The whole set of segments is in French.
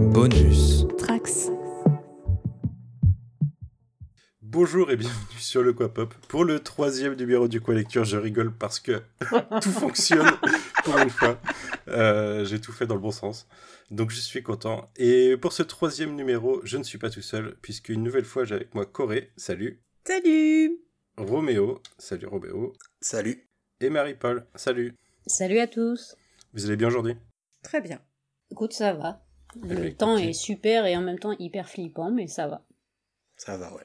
Bonus. Trax. Bonjour et bienvenue sur le Quapop. Pour le troisième numéro du Quoi Lecture, je rigole parce que tout fonctionne pour une fois. Euh, J'ai tout fait dans le bon sens. Donc je suis content. Et pour ce troisième numéro, je ne suis pas tout seul, puisqu'une nouvelle fois j'ai avec moi Corée. Salut. Salut Roméo. Salut Roméo. Salut. Et Marie-Paul. Salut. Salut à tous. Vous allez bien aujourd'hui? Très bien. Écoute, ça va. Le temps est super et en même temps hyper flippant, mais ça va. Ça va, ouais.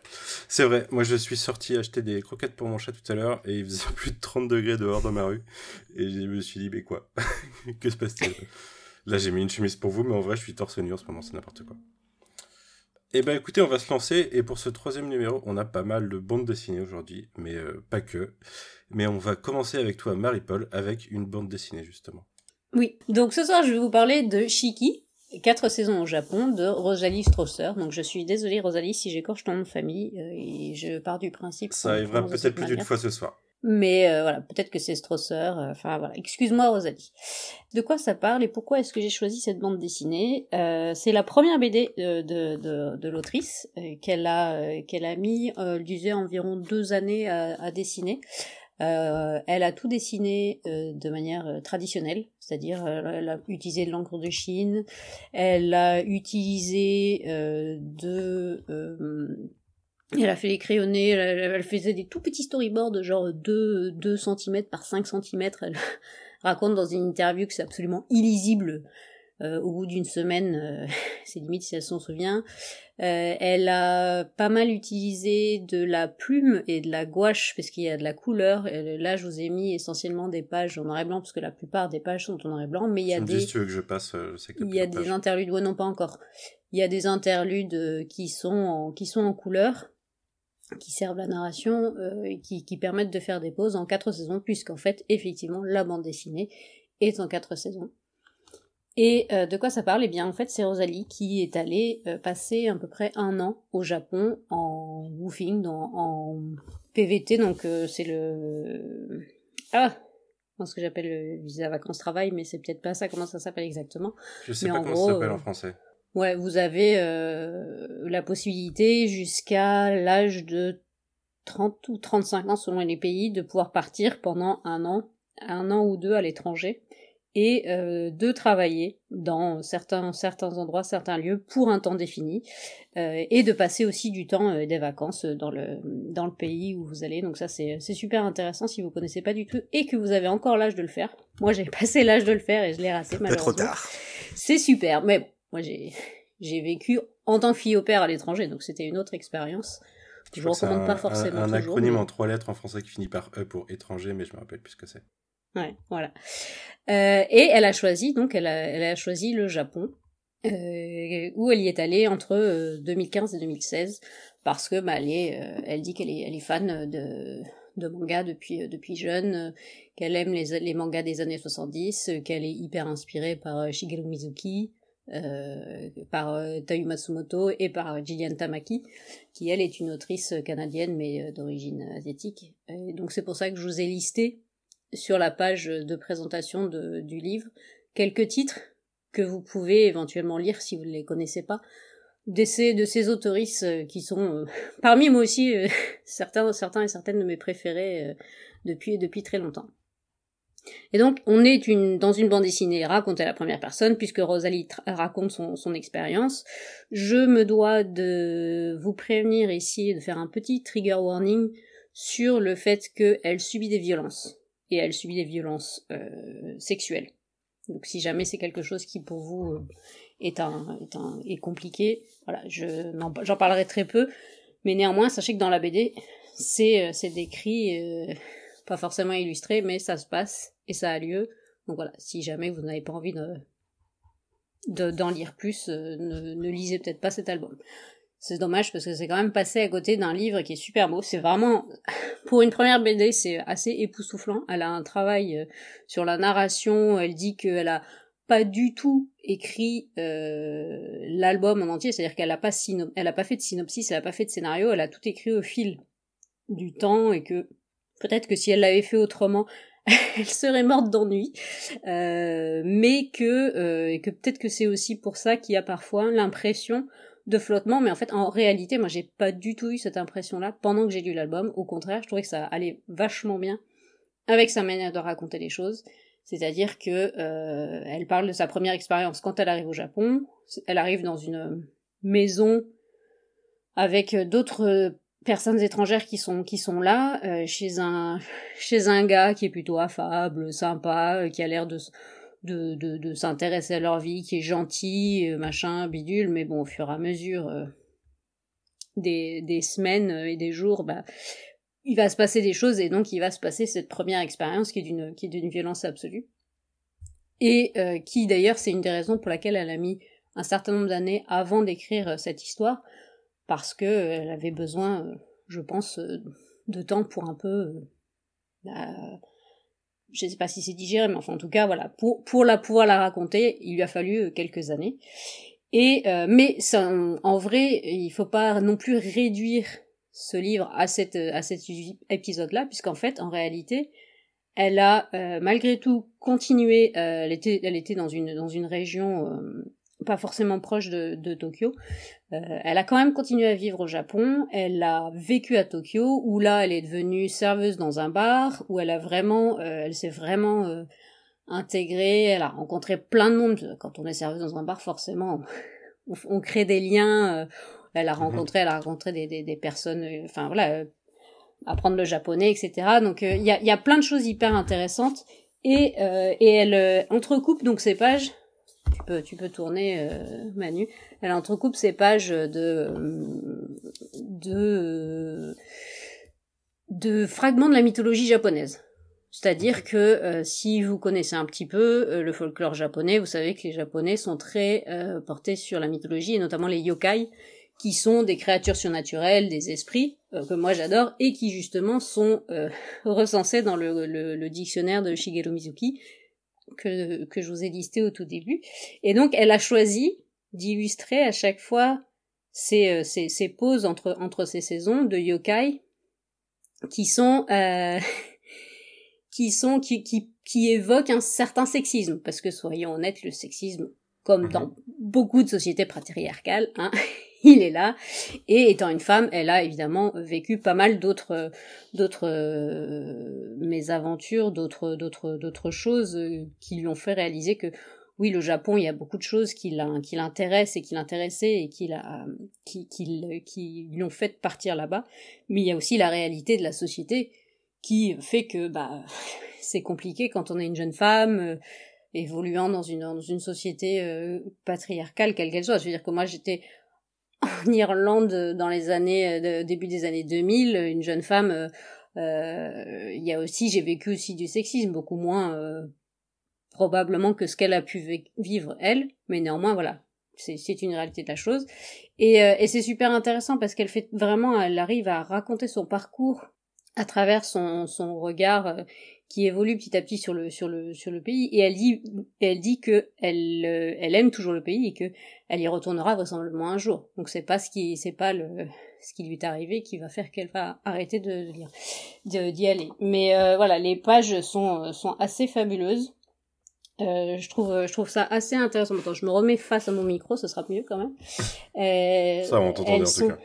C'est vrai, moi je suis sorti acheter des croquettes pour mon chat tout à l'heure et il faisait plus de 30 degrés dehors dans ma rue. Et je me suis dit, mais quoi? Que se passe-t-il? Là j'ai mis une chemise pour vous, mais en vrai je suis torse nu en ce moment, c'est n'importe quoi. Eh ben écoutez, on va se lancer et pour ce troisième numéro, on a pas mal de bandes dessinées aujourd'hui, mais euh, pas que. Mais on va commencer avec toi, Marie-Paul, avec une bande dessinée justement. Oui, donc ce soir je vais vous parler de Shiki, quatre saisons au Japon, de Rosalie Strasser. Donc je suis désolée Rosalie si j'écorche ton nom de famille, euh, et je pars du principe... Ça arrivera peut-être plus d'une fois ce soir. Mais euh, voilà, peut-être que c'est Strasser, euh, enfin voilà, excuse-moi Rosalie. De quoi ça parle et pourquoi est-ce que j'ai choisi cette bande dessinée? C'est la première BD de, de, de, de l'autrice qu'elle a, qu'elle a mis, euh, elle disait, environ deux années à, à dessiner. Euh, elle a tout dessiné euh, de manière euh, traditionnelle, c'est-à-dire euh, elle a utilisé de l'encre de Chine, elle a utilisé euh, de... elle a fait les crayonnés, elle, faisait des tout petits storyboards genre 2, 2 cm par 5 cm. Elle raconte dans une interview que c'est absolument illisible euh, au bout d'une semaine, euh, c'est limite si elle s'en souvient. Euh, elle a pas mal utilisé de la plume et de la gouache parce qu'il y a de la couleur. Là, je vous ai mis essentiellement des pages en noir et blanc parce que la plupart des pages sont en noir et blanc, mais il y a des si tu veux que je passe, je sais que t'as il y a des interludes, ouais, non pas encore. Il y a des interludes qui sont en, qui sont en couleur, qui servent la narration, et qui, qui permettent de faire des pauses en quatre saisons, puisqu'en fait, effectivement, la bande dessinée est en quatre saisons. Et euh, de quoi ça parle? Eh bien, en fait, c'est Rosalie qui est allée euh, passer à peu près un an au Japon en woofing, dans, en PVT, donc euh, c'est le... Ah ce que j'appelle le visa vacances-travail, mais c'est peut-être pas ça, comment ça s'appelle exactement. Je sais mais pas en comment gros, ça s'appelle euh, en français. Ouais, vous avez euh, la possibilité jusqu'à l'âge de 30 ou 35 ans selon les pays de pouvoir partir pendant un an, un an ou deux à l'étranger et euh, de travailler dans certains, certains endroits, certains lieux pour un temps défini euh, et de passer aussi du temps euh, des vacances dans le, dans le pays où vous allez. Donc ça c'est c'est super intéressant si vous connaissez pas du tout et que vous avez encore l'âge de le faire. Moi j'ai passé l'âge de le faire et je l'ai raté Pas malheureusement. trop tard. C'est super, mais bon, moi j'ai j'ai vécu en tant que fille au père à l'étranger, donc c'était une autre expérience. Je c'est recommande un- pas forcément Un, un toujours, acronyme mais- en trois lettres en français qui finit par E pour étranger, mais je me rappelle plus ce que c'est. Ouais, voilà. Euh, et elle a choisi, donc elle a, elle a choisi le Japon, euh, où elle y est allée entre euh, 2015 et 2016, parce que bah, elle, est, euh, elle dit qu'elle est, elle est fan de, de manga depuis, euh, depuis jeune, euh, qu'elle aime les, les mangas des années 70, euh, qu'elle est hyper inspirée par euh, Shigeru Mizuki, euh, par euh, Tayu Matsumoto et par euh, Gillian Tamaki, qui elle est une autrice canadienne mais euh, d'origine asiatique. Et donc c'est pour ça que je vous ai listé sur la page de présentation du livre quelques titres que vous pouvez éventuellement lire si vous ne les connaissez pas de ces, de ces autoristes euh, qui sont euh, parmi moi aussi euh, certains, certains et certaines de mes préférés depuis, depuis très longtemps. Et donc, on est dans une bande dessinée racontée à la première personne, puisque Rosalie raconte son, son expérience. Je me dois de vous prévenir ici, de faire un petit trigger warning sur le fait qu'elle subit des violences. Et elle subit des violences euh, sexuelles. Donc si jamais c'est quelque chose qui pour vous euh, est, un, est, un, est compliqué, voilà, je j'en parlerai très peu. Mais néanmoins, sachez que dans la BD, c'est euh, c'est décrit, euh, pas forcément illustré, mais ça se passe et ça a lieu. Donc voilà, si jamais vous n'avez pas envie de de- d'en lire plus, euh, ne, ne lisez peut-être pas cet album. C'est dommage parce que c'est quand même passé à côté d'un livre qui est super beau. C'est vraiment, pour une première BD, c'est assez époustouflant. Elle a un travail euh, sur la narration. Elle dit qu'elle a pas du tout écrit euh, l'album en entier, c'est-à-dire qu'elle a pas fait de synopsis, elle a pas fait de scénario, elle a tout écrit au fil du temps et que peut-être que si elle l'avait fait autrement, elle serait morte d'ennui, euh, mais que, que peut-être que c'est aussi pour ça qu'il y a parfois l'impression de flottement, mais en fait, en réalité, moi, j'ai pas du tout eu cette impression-là pendant que j'ai lu l'album. Au contraire, je trouvais que ça allait vachement bien avec sa manière de raconter les choses. C'est-à-dire que euh, elle parle de sa première expérience quand elle arrive au Japon. Elle arrive dans une maison avec d'autres personnes étrangères qui sont qui sont là euh, chez un chez un gars qui est plutôt affable, sympa, euh, qui a l'air de de, s'intéresser à leur vie, qui est gentil, euh, machin, bidule, mais bon, au fur et à mesure des, des semaines et des jours, bah, il va se passer des choses et donc il va se passer cette première expérience qui est d'une violence absolue. Et qui d'ailleurs c'est une des raisons pour laquelle elle a mis un certain nombre d'années avant d'écrire cette histoire parce que euh, elle avait besoin, euh, je pense, euh, de temps pour un peu, bah, je sais pas si c'est digéré, mais enfin en tout cas voilà, pour pour la pouvoir la raconter, il lui a fallu quelques années. Et mais ça, en vrai, il faut pas non plus réduire ce livre à cette à cet épisode-là, puisqu'en fait, en réalité, elle a malgré tout continué. elle était elle était dans une dans une région pas forcément proche de, de Tokyo. Euh, elle a quand même continué à vivre au Japon. Elle a vécu à Tokyo, où là, elle est devenue serveuse dans un bar, où elle a vraiment, euh, elle s'est vraiment euh, intégrée. Elle a rencontré plein de monde. Quand on est serveuse dans un bar, forcément, on, on crée des liens. elle a mhm. rencontré, elle a rencontré des, des, des personnes. Enfin voilà, apprendre le japonais, etc. Donc il y a, y, a, plein de choses hyper intéressantes. Et, et elle entrecoupe donc ces pages tu peux, tu peux tourner, euh, Manu. Elle entrecoupe ses pages de, de, de fragments de la mythologie japonaise. C'est-à-dire que euh, si vous connaissez un petit peu euh, le folklore japonais, vous savez que les Japonais sont très portés sur la mythologie et notamment les yokai, qui sont des créatures surnaturelles, des esprits que moi j'adore et qui justement sont recensés dans le, le, le, dictionnaire de Shigeru Mizuki que, que je vous ai listé au tout début. Et donc, elle a choisi d'illustrer à chaque fois ces, euh, ces, ces pauses entre, entre ces saisons de yokai qui sont, euh, qui sont, qui, qui, qui évoquent un certain sexisme. Parce que soyons honnêtes, le sexisme, comme mhm. dans beaucoup de sociétés patriarcales, hein, il est là. Et étant une femme, elle a évidemment vécu pas mal d'autres d'autres euh, mésaventures, d'autres d'autres d'autres choses euh, qui lui ont fait réaliser que oui, le Japon, il y a beaucoup de choses qui l'intéressent et qui l'intéressaient et qui, qui, qui, qui lui ont fait partir là-bas. Mais il y a aussi la réalité de la société qui fait que bah c'est compliqué quand on est une jeune femme euh, évoluant dans une dans une société patriarcale quelle qu'elle soit. Je veux dire que moi j'étais en Irlande dans les années euh, début des années 2000, une jeune femme. Euh, euh, il y a aussi, j'ai vécu aussi du sexisme, beaucoup moins probablement que ce qu'elle a pu vivre elle, mais néanmoins voilà, c'est une réalité de la chose. Et, et c'est super intéressant parce qu'elle fait vraiment, elle arrive à raconter son parcours à travers son, son regard qui évolue petit à petit sur le sur le sur le pays et elle dit elle dit que elle euh, elle aime toujours le pays et que elle y retournera vraisemblablement un jour. Donc c'est pas ce qui c'est pas le ce qui lui est arrivé qui va faire qu'elle va arrêter de d'y aller. Mais euh, voilà, les pages sont sont assez fabuleuses. Euh, je trouve je trouve ça assez intéressant. Attends, je me remets face à mon micro, ce sera mieux quand même. Euh, ça on t'entend bien en tout cas.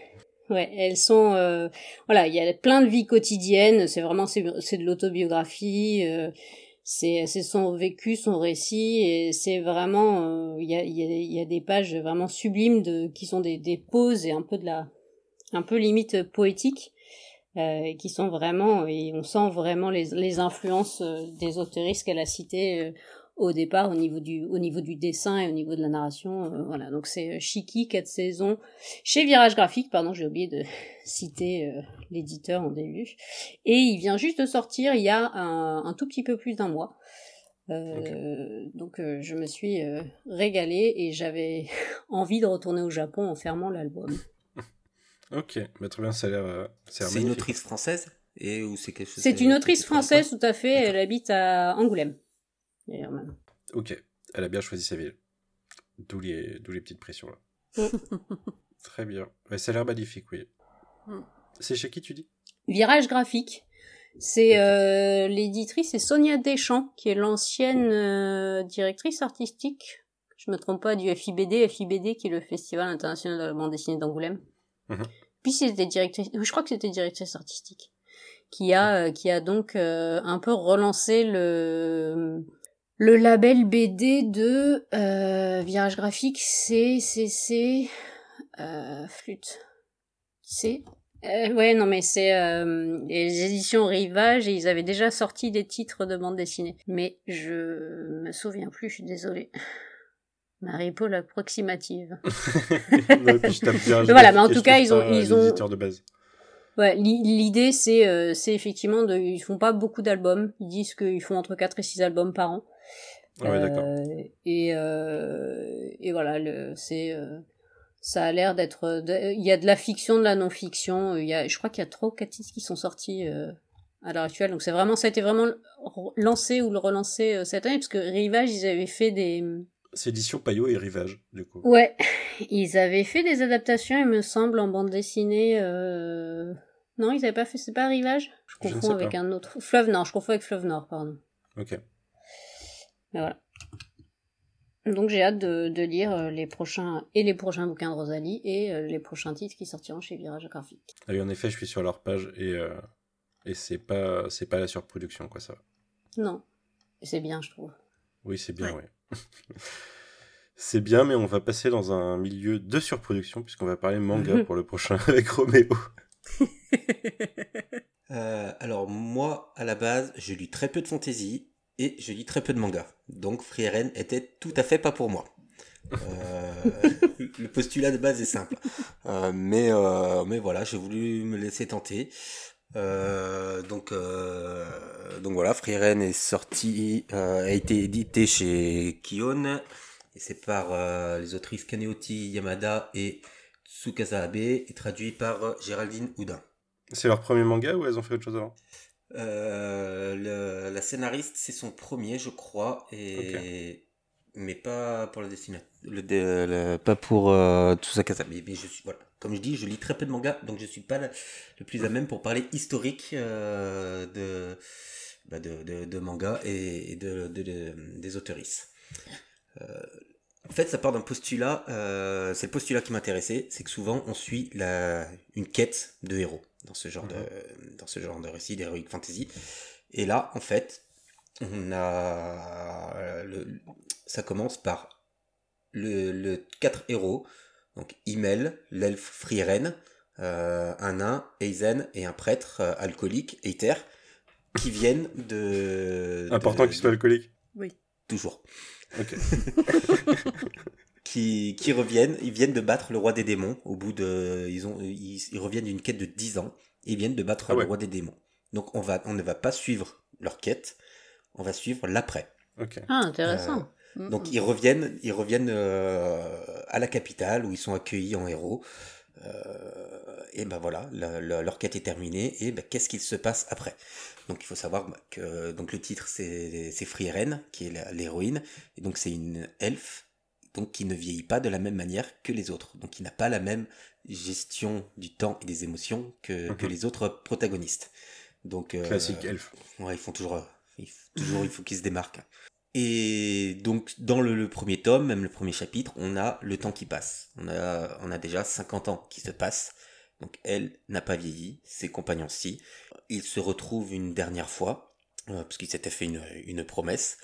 Ouais, elles sont euh, voilà, il y a plein de vies quotidiennes, c'est vraiment c'est de l'autobiographie, euh, c'est c'est son vécu, son récit et c'est vraiment euh, il y a y y a des pages vraiment sublimes de qui sont des des pauses et un peu de la un peu limite poétique euh, qui sont vraiment et on sent vraiment les les influences des auteuristes qu'elle a citées au départ au niveau du au niveau du dessin et au niveau de la narration euh, voilà. Donc c'est euh, Chiki quatre saisons. Chez Virage Graphique pardon j'ai oublié de citer euh, l'éditeur en début et il vient juste de sortir il y a un, un tout petit peu plus d'un mois. Donc je me suis régalée et j'avais envie de retourner au Japon en fermant l'album. Ok. Bah, très bien ça a l'air c'est une autrice française et ou c'est quelque chose c'est une autrice française tout à fait. Elle habite à Angoulême Ok, elle a bien choisi sa ville. D'où les, les petites pressions là. Très bien. ça a l'air magnifique, oui. Mm. C'est chez qui tu dis? Virage graphique. C'est euh, l'éditrice, c'est Sonia Deschamps, qui est l'ancienne euh, directrice artistique, je me trompe pas, du FIBD, FIBD qui est le Festival international de la bande dessinée d'Angoulême. Mhm. Puis c'était directrice, je crois que c'était directrice artistique, qui a, euh, qui a donc euh, un peu relancé le le label BD de euh, Virage Graphique, c'est c'est c'est euh, flûte, c'est? Euh, ouais, non, mais c'est euh, les éditions Rivage et ils avaient déjà sorti des titres de bande dessinée. Mais je me souviens plus, je suis désolée. Marie-Paul approximative. Non, et puis je tape bien, Mais voilà, mais en tout cas, ils ont- ils ont- de base. Ouais, l'i- l'idée c'est euh, c'est effectivement de ils font pas beaucoup d'albums, ils disent qu'ils font entre 4 et 6 albums par an. Ah ouais, d'accord. Euh, et euh, et voilà, le c'est euh, ça a l'air d'être il y a de la fiction, de la non-fiction, il y a je crois qu'il y a trois ou quatre titres qui sont sortis euh, à l'heure actuelle. Donc c'est vraiment ça a été vraiment lancé ou le relancé euh, cette année parce que Rivage, ils avaient fait des C'est édition Payot et Rivage, du coup. Ouais, ils avaient fait des adaptations, il me semble, en bande dessinée. Euh... Non, ils avaient pas fait. C'est pas Rivage? Je confonds avec pas. un autre. Fleuve Nord. Je confonds avec Fleuve Nord, pardon. Ok. Mais voilà. Donc j'ai hâte de, de lire euh, les prochains et les prochains bouquins de Rosalie et euh, les prochains titres qui sortiront chez Virage Graphique. Ah oui, en effet, je suis sur leur page et, euh, et c'est pas, c'est pas la surproduction, quoi, ça va. Non, c'est bien, je trouve. Oui, c'est bien, oui. c'est bien, mais on va passer dans un milieu de surproduction, puisqu'on va parler manga pour le prochain avec Roméo. Euh, alors moi, à la base, je lis très peu de fantasy et je lis très peu de manga. Donc Frieren était tout à fait pas pour moi. Euh, le postulat de base est simple. Euh, mais, euh, mais voilà, j'ai voulu me laisser tenter. Donc, donc voilà, Frieren est sorti, a été édité chez Kion. Et c'est par les autrices Kaneoti Yamada et Tsukasa Abe et traduit par Géraldine Houdin. C'est leur premier manga ou elles ont fait autre chose avant? Le- la scénariste, c'est son premier, je crois, et mais pas pour le dessinateur, le, le- pas pour euh, tout ça, mais, mais je suis voilà, comme je dis, je lis très peu de mangas, donc je suis pas la- le plus à même pour parler historique euh, de, bah, de, de de manga et, et de, de- de- des auteurices. Euh, en fait, ça part d'un postulat, euh, c'est le postulat qui m'intéressait, c'est que souvent on suit la, une quête de héros dans ce genre de dans ce genre de récit d'heroic fantasy. Et là, en fait, on a euh, le- ça commence par le, le quatre héros, donc Imel, l'elfe Frieren, euh, un nain, Eisen et un prêtre euh, alcoolique, Aether, qui viennent de Important de- qu'il soit alcoolique. toujours Qui, qui reviennent, ils viennent de battre le roi des démons au bout de, ils ont, ils, ils reviennent d'une quête de 10 ans, et ils viennent de battre Ah ouais. le roi des démons. Donc on va, on ne va pas suivre leur quête, on va suivre l'après. Ah, intéressant. Donc ils reviennent, ils reviennent euh, à la capitale où ils sont accueillis en héros. Euh, et ben voilà, la- la- leur quête est terminée. Et ben qu'est-ce qu'il se passe après? Donc il faut savoir que donc le titre c'est Frieren qui est l'héroïne et donc c'est une elfe donc qui ne vieillit pas de la même manière que les autres. Donc qui n'a pas la même gestion du temps et des émotions que, que Mhm. les autres protagonistes. Donc euh, Classique elfe. Ouais, ils font toujours, il f- toujours, il faut qu'ils se démarquent. Et donc, dans le, le premier tome, même le premier chapitre, on a le temps qui passe. On a, on a déjà 50 ans qui se passent. Donc, elle n'a pas vieilli, ses compagnons si. Ils se retrouvent une dernière fois, euh, parce qu'ils s'étaient fait une, une promesse.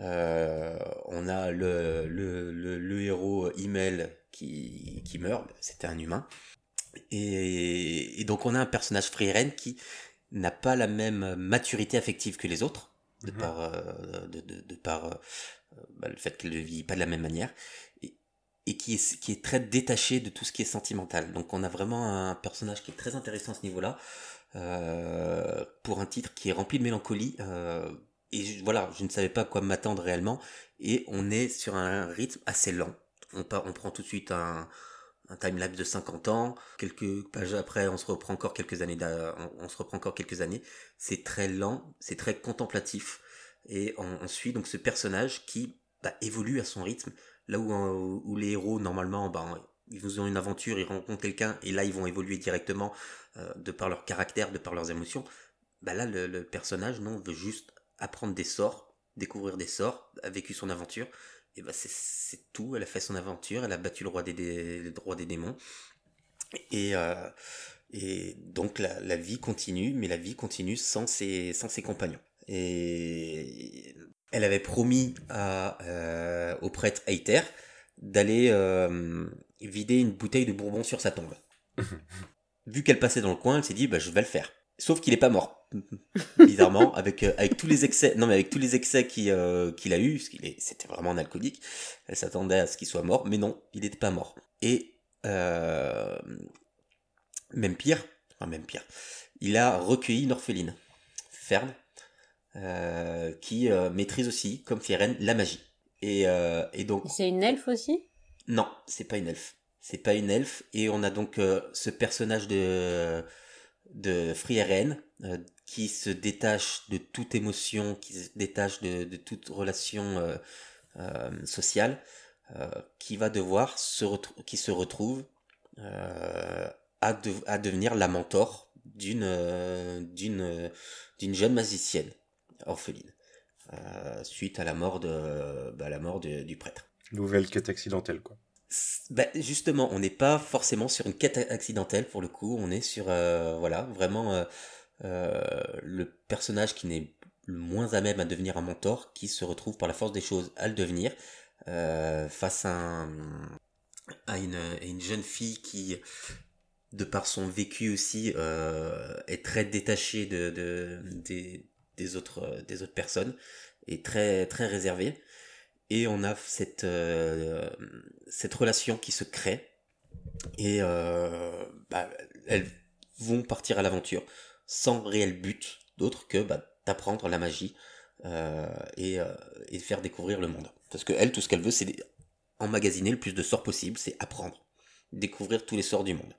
Euh, on a le, le, le, le héros Imel qui, qui meurt, c'était un humain. Et, et donc, on a un personnage Frieren qui n'a pas la même maturité affective que les autres, de Mhm. par, euh, de, de, de par euh, bah, le fait qu'elle ne vit pas de la même manière, et, qui, est, qui est très détaché de tout ce qui est sentimental. Donc on a vraiment un personnage qui est très intéressant à ce niveau-là, euh, pour un titre qui est rempli de mélancolie. euh, et voilà, je ne savais pas à quoi m'attendre réellement, et on est sur un rythme assez lent. On, part, on prend tout de suite un, un timelapse de 50 ans, quelques pages après, on se reprend encore quelques années, on, se reprend encore quelques années. C'est très lent, c'est très contemplatif, et on, on suit donc ce personnage qui bah, évolue à son rythme, là où, euh, où les héros normalement, bah, ils ont une aventure, ils rencontrent quelqu'un, et là ils vont évoluer directement euh, de par leur caractère, de par leurs émotions. bah là, le, le personnage, non, veut juste apprendre des sorts, découvrir des sorts, a vécu son aventure. Et bah c'est tout, elle a fait son aventure, elle a battu le roi des, le roi des démons. Et, euh, et donc la, la, vie continue, mais la vie continue sans ses, sans ses compagnons. Et elle avait promis à, euh, au prêtre Aether d'aller euh, vider une bouteille de bourbon sur sa tombe. Vu qu'elle passait dans le coin, elle s'est dit bah, je vais le faire. Sauf qu'il n'est pas mort. Bizarrement, avec, euh, avec tous les excès, non mais avec tous les excès qu'il a eu, parce qu'il c'était vraiment un alcoolique, elle s'attendait à ce qu'il soit mort, mais non, il n'était pas mort. Et même pire, enfin même pire, il a recueilli une orpheline, Fern, qui maîtrise aussi, comme Firen, la magie. Et, et donc. C'est une elfe aussi? Non, c'est pas une elfe. C'est pas une elfe. Et on a donc ce personnage de de Frieren, euh, qui se détache de toute émotion, qui se détache de, toute relation euh, euh, sociale, qui va devoir se qui se retrouve à, à, devenir la mentor d'une d'une d'une jeune magicienne orpheline suite à la mort de bah, la mort du prêtre. Nouvelle quête accidentelle quoi. Bah, justement, on n'est pas forcément sur une quête accidentelle pour le coup, on est sur euh, voilà vraiment euh, euh, le personnage qui n'est le moins à même à devenir un mentor, qui se retrouve par la force des choses à le devenir face à, à, une, une, jeune fille qui, de par son vécu aussi, est très détachée de, de des, des, autres des autres personnes et très très et on a cette, euh, cette relation qui se crée et euh, bah, elles vont partir à l'aventure sans réel but d'autre que bah, d'apprendre la magie euh, et, et, faire découvrir le monde. Parce que elle, tout ce qu'elle veut, c'est emmagasiner le plus de sorts possible, c'est apprendre, découvrir tous les sorts du monde.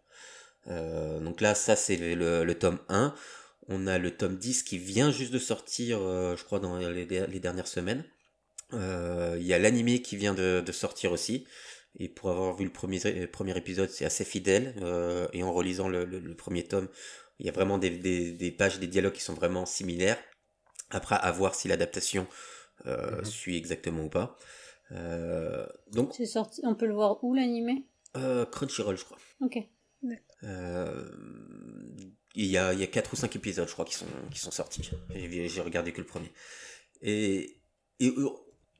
donc là, ça c'est le, le, tome 1. On a le tome 10 qui vient juste de sortir, je crois, dans les, les dernières semaines. Euh, il y a l'animé qui vient de, sortir aussi. Et pour avoir vu le premier, premier épisode, c'est assez fidèle. Euh, et en relisant le, premier tome, il y a vraiment des, des, pages, des dialogues qui sont vraiment similaires. Après, à voir si l'adaptation euh, mhm. suit exactement ou pas. donc. C'est sorti. On peut le voir où l'animé Crunchyroll, je crois. Ok. Il y a, il y a 4 ou 5 épisodes, je crois, qui sont, qui sont sortis. J'ai regardé que le premier. Et, et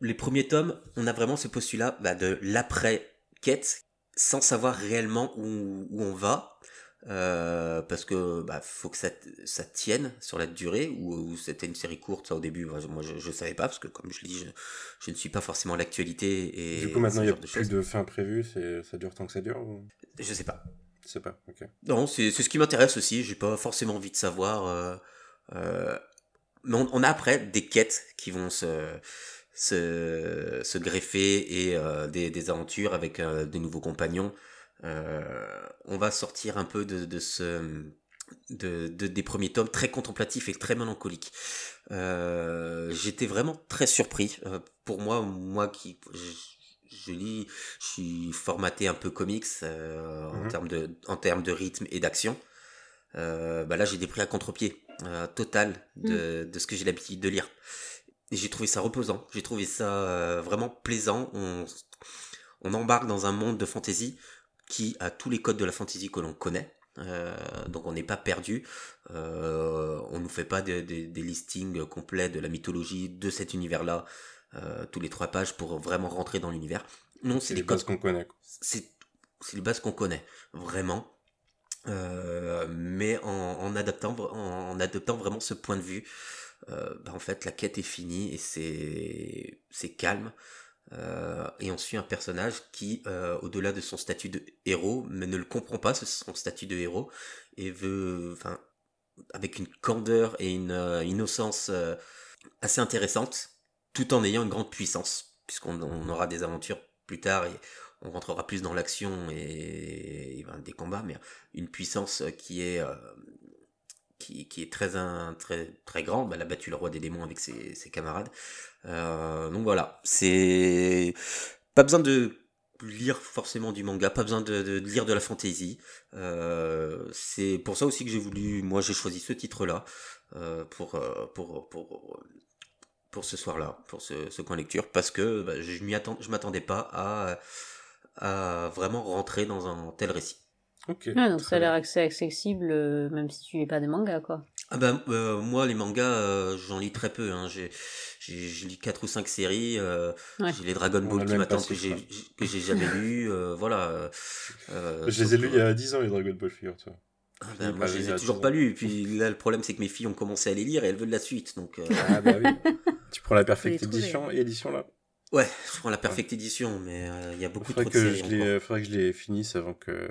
les premiers tomes, on a vraiment ce postulat bah, de l'après-quête, sans savoir réellement où, on va. Euh, parce que bah, faut que ça, ça tienne sur la durée ou, c'était une série courte ça au début moi je, je savais pas parce que comme je le dis je, ne suis pas forcément l'actualité et du coup maintenant il y a plus de fin prévue ça dure tant que ça dure ou... je sais pas non c'est ce qui m'intéresse aussi j'ai pas forcément envie de savoir euh, euh, mais on, a après des quêtes qui vont se greffer et euh, des, des, aventures avec des nouveaux compagnons. On va sortir un peu de, de ce de, de, des premiers tomes très contemplatifs et très mélancoliques. J'étais vraiment très surpris. pour moi, moi qui je, lis, je suis formaté un peu comics en mhm. termes de en termes de rythme et d'action. bah là, j'ai des prix à contre-pied total de, mm. de ce que j'ai l'habitude de lire. Et j'ai trouvé ça reposant, j'ai trouvé ça euh, vraiment plaisant. On, on embarque dans un monde de fantasy qui a tous les codes de la fantasy que l'on connaît. Euh, donc on n'est pas perdu, euh, on nous fait pas des, des, listings complets de la mythologie de cet univers-là, euh, tous les trois pages pour vraiment rentrer dans l'univers. Non, c'est les bases qu'on connaît. C'est les bases qu'on connaît, vraiment. Euh, mais en, en, adaptant, en, en, adoptant vraiment ce point de vue euh, bah, en fait la quête est finie et c'est c'est calme. Euh, et on suit un personnage qui, euh, au-delà de son statut de héros, mais ne le comprend pas, son statut de héros, et veut, enfin, avec une candeur et une innocence assez intéressante, tout en ayant une grande puissance, puisqu'on aura des aventures plus tard et on rentrera plus dans l'action et, et, des combats, mais une puissance qui est qui, qui, est très, très, très grand. Bah, elle a battu le roi des démons avec ses, ses camarades. Euh, donc voilà, c'est pas besoin de lire forcément du manga, pas besoin de, de lire de la fantasy. Euh, c'est pour ça aussi que j'ai voulu, moi j'ai choisi ce titre-là euh, pour, euh, pour, pour, pour ce soir-là, pour ce, ce coin lecture, parce que bah, je m'y attend, je m'attendais pas à, à vraiment rentrer dans un tel récit. Ok. Ah, donc ça a l'air assez accessible, euh, même si tu lis pas des mangas, quoi. Ah ben euh, moi les mangas euh, j'en lis très peu hein. j'ai je lis quatre ou cinq séries euh, j'ai les Dragon Ball qui m'attendent que j'ai que j'ai jamais lu voilà je les ai lus il y a 10 ans les Dragon Ball figure toi ah ben, moi je les ai toujours pas lus puis là le problème c'est que mes filles ont commencé à les lire et elles veulent la suite donc ah bah oui tu prends la Perfect Edition édition là? Ouais je prends la Perfect Edition mais il y a beaucoup trop de séries il faudrait que je les finisse avant que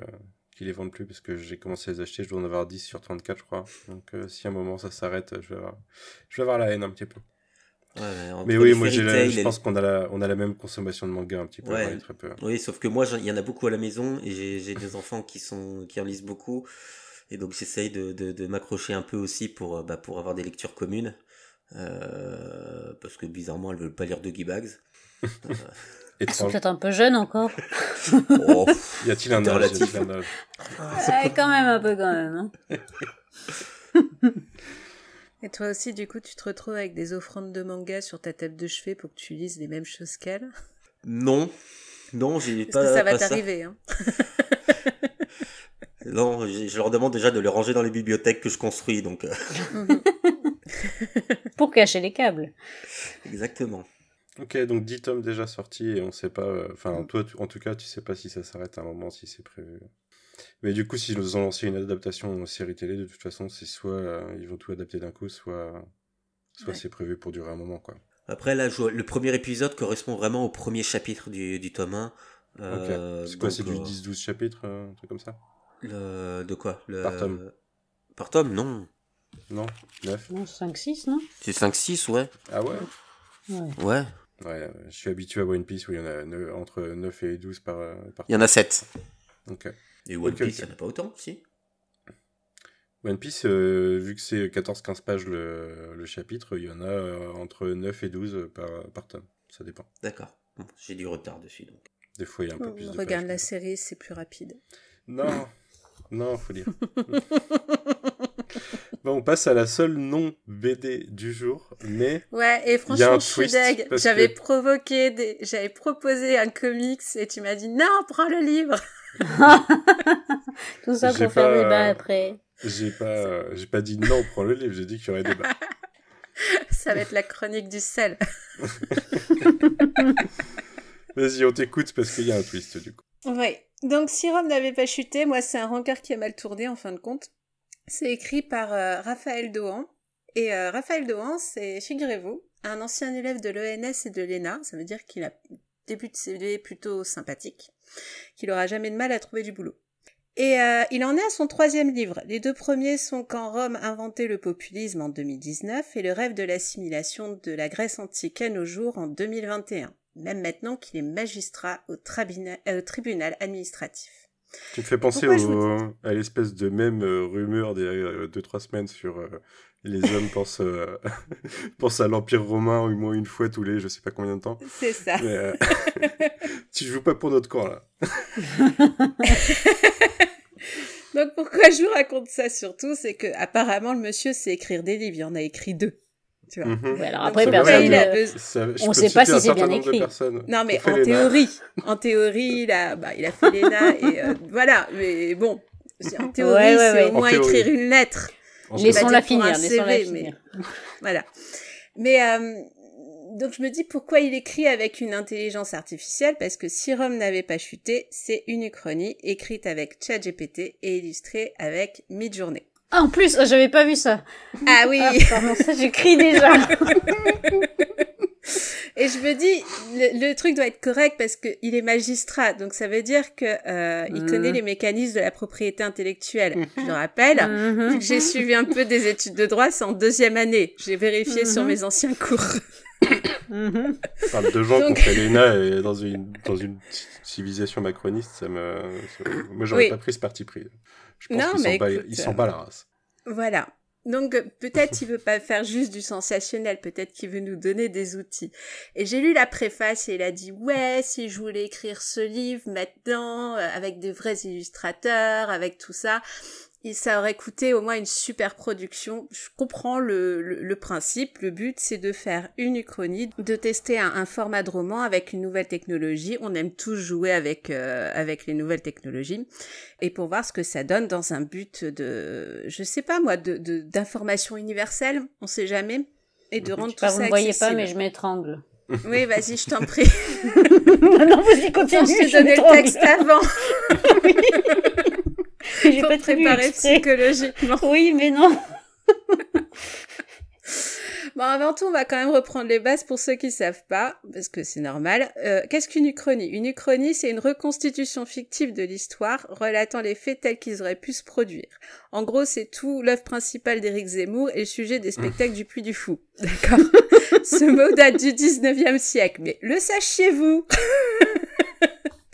qu'ils les vendent plus parce que j'ai commencé à les acheter, je dois en avoir 10 sur 34 je crois. Donc euh, si à un moment ça s'arrête, je vais avoir, je vais avoir la haine un petit peu. mais oui, moi je pense qu'on a la, on a la même consommation de manga un petit peu. très peu. Oui, sauf que moi il y en a beaucoup à la maison et j'ai des enfants qui sont qui en lisent beaucoup et donc j'essaye de, de, de m'accrocher un peu aussi pour bah, pour avoir des lectures communes euh, parce que bizarrement elles veulent pas lire de Bags. Ils sont peut-être un peu jeunes encore. oh, y a-t-il un âge, Quand même un peu quand même. Hein. Et toi aussi, du coup, tu te retrouves avec des offrandes de manga sur ta table de chevet pour que tu lises les mêmes choses qu'elle? Non, non, j'ai pas. Que ça va t'arriver. Hein. non, je leur demande déjà de les ranger dans les bibliothèques que je construis, donc. Euh. pour cacher les câbles. Exactement. Ok, donc 10 tomes déjà sortis et on sait pas. Euh, enfin, toi, en tout cas, tu sais pas si ça s'arrête à un moment, si c'est prévu. Mais du coup, s'ils ont lancé une adaptation en série télé, de toute façon, c'est soit euh, ils vont tout adapter d'un coup, soit, soit c'est prévu pour durer un moment, quoi. Après, là, le premier épisode correspond vraiment au premier chapitre du, du tome 1. Euh, c'est quoi, c'est du 10-12 chapitres, un truc comme ça? le... De quoi? Le... Par tome. Par tome, non. Non, 9 Non, 5-6, non C'est 5-6, ouais. Ah ouais Ouais. Ouais. Ouais, je suis habitué à One Piece où il y en a entre 9 et 12 par, Il y en a 7. Ok. Et One Piece, il n'y en a pas autant, si One Piece, euh, vu que c'est 14-15 pages le, le, chapitre, il y en a euh, entre 9 et 12 par, par tome. Ça dépend. D'accord. J'ai du retard dessus, donc. Des fois, il y a un peu plus de Regarde la série, c'est plus rapide. Non, non, faut lire. on passe à la seule non BD du jour, mais ouais et franchement je suis deg. J'avais provoqué des, j'avais proposé un comics et tu m'as dit non prends le livre. Tout ça pour faire débat après. J'ai pas, j'ai pas dit non prends le livre, j'ai dit qu'il y aurait débat. ça va être la chronique du sel. Vas-y on t'écoute parce qu'il y a un twist du coup. Oui. Donc si Rome n'avait pas chuté, moi c'est un rancœur qui a mal tourné en fin de compte. C'est écrit par euh, Raphaël Dohan. Et euh, Raphaël Dohan, c'est, figurez-vous, un ancien élève de l'ENS et de l'ENA. Ça veut dire qu'il a début de CV plutôt sympathique, qu'il aura jamais de mal à trouver du boulot. Et euh, il en est à son troisième livre. Les deux premiers sont Quand Rome inventait le populisme en 2019 et Le rêve de l'assimilation de la Grèce antique à nos jours en 2021, même maintenant qu'il est magistrat au tribunal administratif. Tu me fais penser à l'espèce de même euh, rumeur d'il y a 2-3 semaines sur euh, les hommes pensent, euh, pensent à l'Empire romain au moins une fois tous les je sais pas combien de temps. C'est ça. tu joues pas pour notre camp là. Donc pourquoi je vous raconte ça surtout, c'est que apparemment le monsieur sait écrire des livres, il en a écrit deux. Tu vois. Mhm. alors après, personne, on ne sait pas si c'est bien écrit. Non, mais en théorie, en théorie, il a, bah, il a fait l'ENA et euh, voilà. Mais bon, en théorie, c'est au moins écrire une lettre. Laissons-la finir, laissons-la finir. voilà. Mais euh, donc je me dis pourquoi il écrit avec une intelligence artificielle? Parce que si Rome n'avait pas chuté, c'est une uchronie écrite avec ChatGPT et illustrée avec Midjourney. Ah, en plus, j'avais pas vu ça. Ah oui. Ah, ça, j'écris déjà. Et je me dis, le, truc doit être correct parce qu'il est magistrat, donc ça veut dire que euh, il connaît mm. les mécanismes de la propriété intellectuelle. Je le rappelle, mm-hmm. j'ai suivi un peu des études de droit, c'est en deuxième année. J'ai vérifié sur mm-hmm. mes anciens cours. Mm Enfin, deux gens donc... qui ont fait l'ENA et dans une, dans une civilisation macroniste, ça me... Moi, j'aurais pas pris ce parti pris. Je pense sont, pas, ils sont pas la race. Voilà. Donc peut-être il veut pas faire juste du sensationnel, peut-être qu'il veut nous donner des outils. Et j'ai lu la préface et il a dit ouais, si je voulais écrire ce livre maintenant euh, avec des vrais illustrateurs, avec tout ça, ça aurait coûté au moins une super production. Je comprends le, le, principe. Le but, c'est de faire une uchronie, de tester un, format de roman avec une nouvelle technologie. On aime tous jouer avec euh, avec les nouvelles technologies et pour voir ce que ça donne dans un but de, je sais pas moi, de d'information universelle. On sait jamais et de rendre tout ça Vous ne voyez pas, mais je m'étrangle. Oui, vas-y, je t'en prie. non, vas-y, continue. Je te donnais le texte avant. J'ai pas préparé psychologiquement. Oui, mais non. Bon, avant tout, on va quand même reprendre les bases pour ceux qui savent pas, parce que c'est normal. Euh, qu'est-ce qu'une uchronie? Une uchronie, c'est une reconstitution fictive de l'histoire relatant les faits tels qu'ils auraient pu se produire. En gros, c'est tout l'œuvre principale d'Éric Zemmour et le sujet des spectacles du Puy du Fou. D'accord Ce mot date du 19e siècle, mais le sachiez-vous?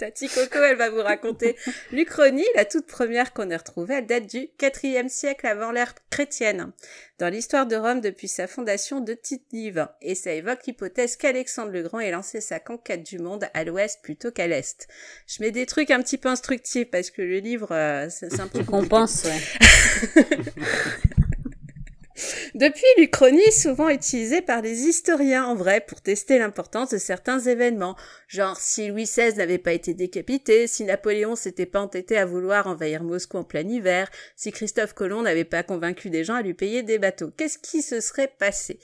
Tati Coco, elle va vous raconter l'Uchronie, la toute première qu'on ait retrouvée, elle date du IVe siècle avant l'ère chrétienne, dans l'histoire de Rome depuis sa fondation de Tite-Live. Et ça évoque l'hypothèse qu'Alexandre le Grand ait lancé sa conquête du monde à l'ouest plutôt qu'à l'est. Je mets des trucs un petit peu instructifs parce que le livre, euh, c'est un peu ouais. Depuis, l'Uchronie est souvent utilisée par les historiens en vrai pour tester l'importance de certains événements, genre si Louis XVI n'avait pas été décapité, si Napoléon s'était pas entêté à vouloir envahir Moscou en plein hiver, si Christophe Colomb n'avait pas convaincu des gens à lui payer des bateaux. Qu'est-ce qui se serait passé?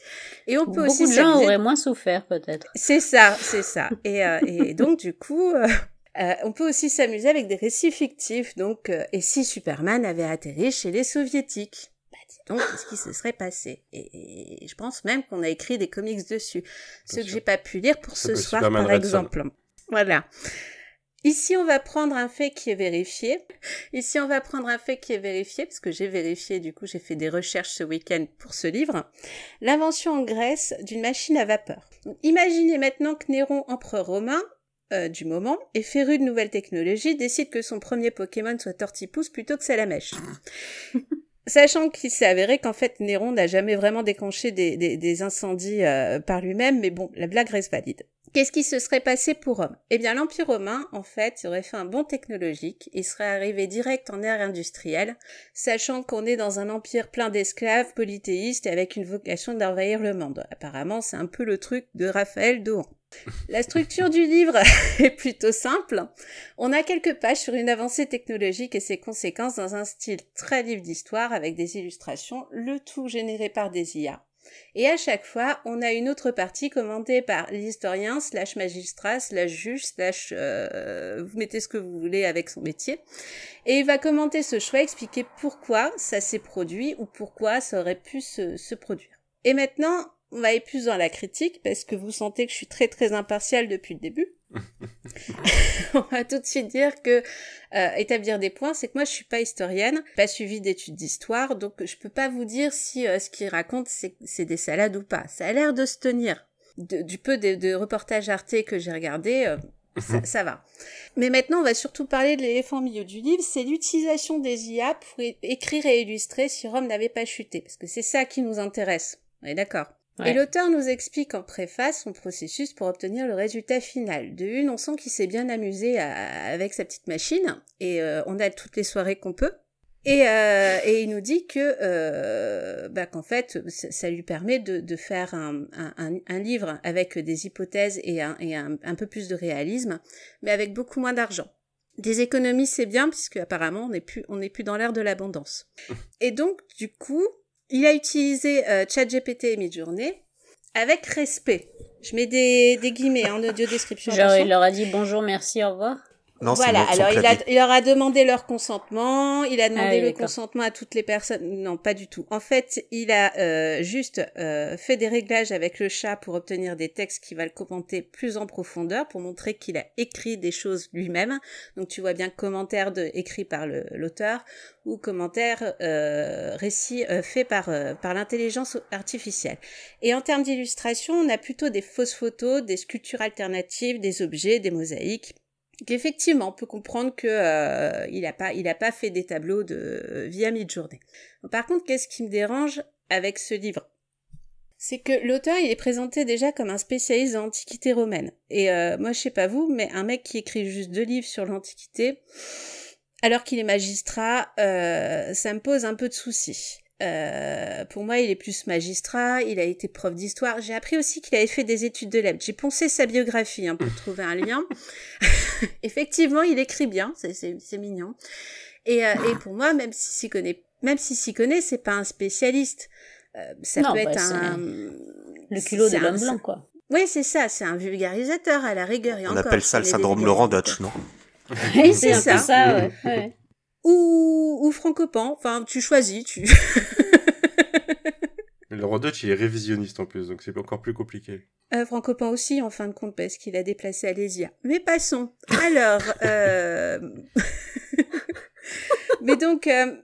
Et on peut Beaucoup aussi de gens auraient moins souffert peut-être. C'est ça, c'est ça. Et, euh, et donc du coup. Euh, euh, on peut aussi s'amuser avec des récits fictifs, donc et si Superman avait atterri chez les soviétiques? Donc qu'est-ce qui se serait passé et, je pense même qu'on a écrit des comics dessus. Ce que j'ai pas pu lire pour ce soir, par exemple. Voilà. Ici, on va prendre un fait qui est vérifié. Ici, on va prendre un fait qui est vérifié, parce que j'ai vérifié, du coup, j'ai fait des recherches ce week-end pour ce livre. L'invention en Grèce d'une machine à vapeur. Imaginez maintenant que Néron, empereur romain, euh, du moment, et féru de nouvelles technologies, décide que son premier Pokémon soit Tortipousse plutôt que Salamèche. Sachant qu'il s'est avéré qu'en fait Néron n'a jamais vraiment déclenché des, incendies euh, par lui-même, mais bon, la blague reste valide. Qu'est-ce qui se serait passé pour Rome? Eh bien, l'Empire romain, en fait, aurait fait un bond technologique et serait arrivé direct en ère industrielle, sachant qu'on est dans un empire plein d'esclaves, polythéistes avec une vocation d'envahir le monde. Apparemment, c'est un peu le truc de Raphaël Dohan. La structure du livre est plutôt simple. On a quelques pages sur une avancée technologique et ses conséquences dans un style très livre d'histoire avec des illustrations, le tout généré par des IA. Et à chaque fois, on a une autre partie commentée par l'historien, slash magistrat, slash juge, slash euh, vous mettez ce que vous voulez avec son métier. Et il va commenter ce choix, expliquer pourquoi ça s'est produit ou pourquoi ça aurait pu se, produire. Et maintenant, va aller plus dans la critique parce que vous sentez que je suis très très impartiale depuis le début. on va tout de suite dire que euh, établir des points, c'est que moi je suis pas historienne, pas suivi d'études d'histoire, donc je peux pas vous dire si euh, ce qu'il raconte c'est des salades ou pas. Ça a l'air de se tenir. du peu de, reportages Arte que j'ai regardé, euh, ça, ça, va. Mais maintenant, on va surtout parler de l'éléphant au milieu du livre, c'est l'utilisation des IA pour écrire et illustrer si Rome n'avait pas chuté, parce que c'est ça qui nous intéresse. On est d'accord et l'auteur nous explique en préface son processus pour obtenir le résultat final. De une, on sent qu'il s'est bien amusé avec sa petite machine et euh, on a toutes les soirées qu'on peut. Et, euh, et, il nous dit que euh, bah, qu'en fait, ça, lui permet de, de faire un, un, un, livre avec des hypothèses et, un, et un, peu plus de réalisme, mais avec beaucoup moins d'argent. Des économies, c'est bien puisque apparemment on n'est plus on n'est plus dans l'ère de l'abondance. Et donc du coup, il a utilisé euh, ChatGPT et Midjourney avec respect. Je mets des, des guillemets en audio description. Genre, il leur a dit bonjour, merci, au revoir voilà, alors il, a, il, leur a demandé leur consentement, il a demandé ah le consentement à toutes les personnes. Non, pas du tout. En fait, il a euh, juste euh, fait des réglages avec le chat pour obtenir des textes qui va le commenter plus en profondeur, pour montrer qu'il a écrit des choses lui-même. Donc tu vois bien commentaire de, écrit par l'auteur ou commentaire euh, récit euh, fait par, euh, par l'intelligence artificielle. Et en termes d'illustration, on a plutôt des fausses photos, des sculptures alternatives, des objets, des mosaïques qu'effectivement, on peut comprendre que euh, il a pas, fait des tableaux de via mid-journée. Par contre, qu'est-ce qui me dérange avec ce livre? C'est que l'auteur il est présenté déjà comme un spécialiste de l'Antiquité romaine. Et euh, moi je sais pas vous, mais un mec qui écrit juste deux livres sur l'Antiquité, alors qu'il est magistrat, euh, ça me pose un peu de soucis. Euh, pour moi, il est plus magistrat, il a été prof d'histoire. J'ai appris aussi qu'il avait fait des études de lettres. J'ai poncé sa biographie hein, pour trouver un lien. Effectivement, il écrit bien, c'est mignon. Et, euh, et pour moi, même s'il s'y connaît, même s'il s'y connaît, c'est pas un spécialiste. Euh, ça peut être bah, un... Le culot de l'homme blanc, quoi. Oui, c'est ça, c'est un vulgarisateur à la rigueur. On appelle ça le syndrome Laurent Dutch, non? Oui, c'est ça. ça ouais. Ou, ou francopan, enfin, tu choisis, tu... Laurent Dutch, il est révisionniste en plus, donc c'est encore plus compliqué. Euh, Francopan aussi, en fin de compte, parce qu'il a déplacé Alésia. Mais passons. Alors, euh... mais donc, euh,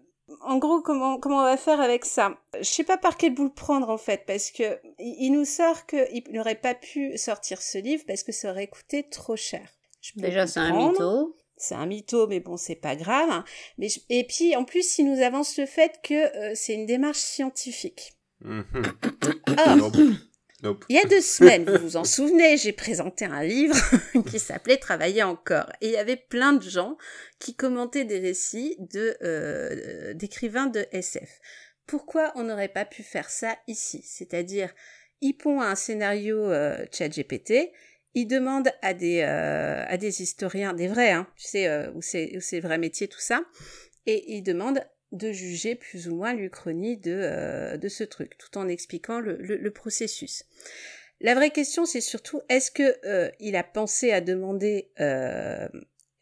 en gros, comment, comment on va faire avec ça? Je sais pas par quel bout le prendre en fait, parce que il nous sort qu'il n'aurait pas pu sortir ce livre parce que ça aurait coûté trop cher. Déjà, c'est un mytho. C'est un mytho, mais bon, c'est pas grave. Mais et puis, en plus, il nous avance le fait que euh, c'est une démarche scientifique. Mm-hmm. Il y a deux semaines, vous vous en souvenez, j'ai présenté un livre qui s'appelait Travailler encore. Et il y avait plein de gens qui commentaient des récits de euh, d'écrivains de SF. Pourquoi on n'aurait pas pu faire ça ici? C'est-à-dire, il pond un scénario euh, chat GPT, il demande à des euh, à des historiens, des vrais, hein, tu sais, euh, où c'est c'est vrai métier tout ça, et il demande de juger plus ou moins l'Uchronie de, euh, de ce truc, tout en expliquant le, le, processus. La vraie question, c'est surtout est-ce que euh, il a pensé à demander,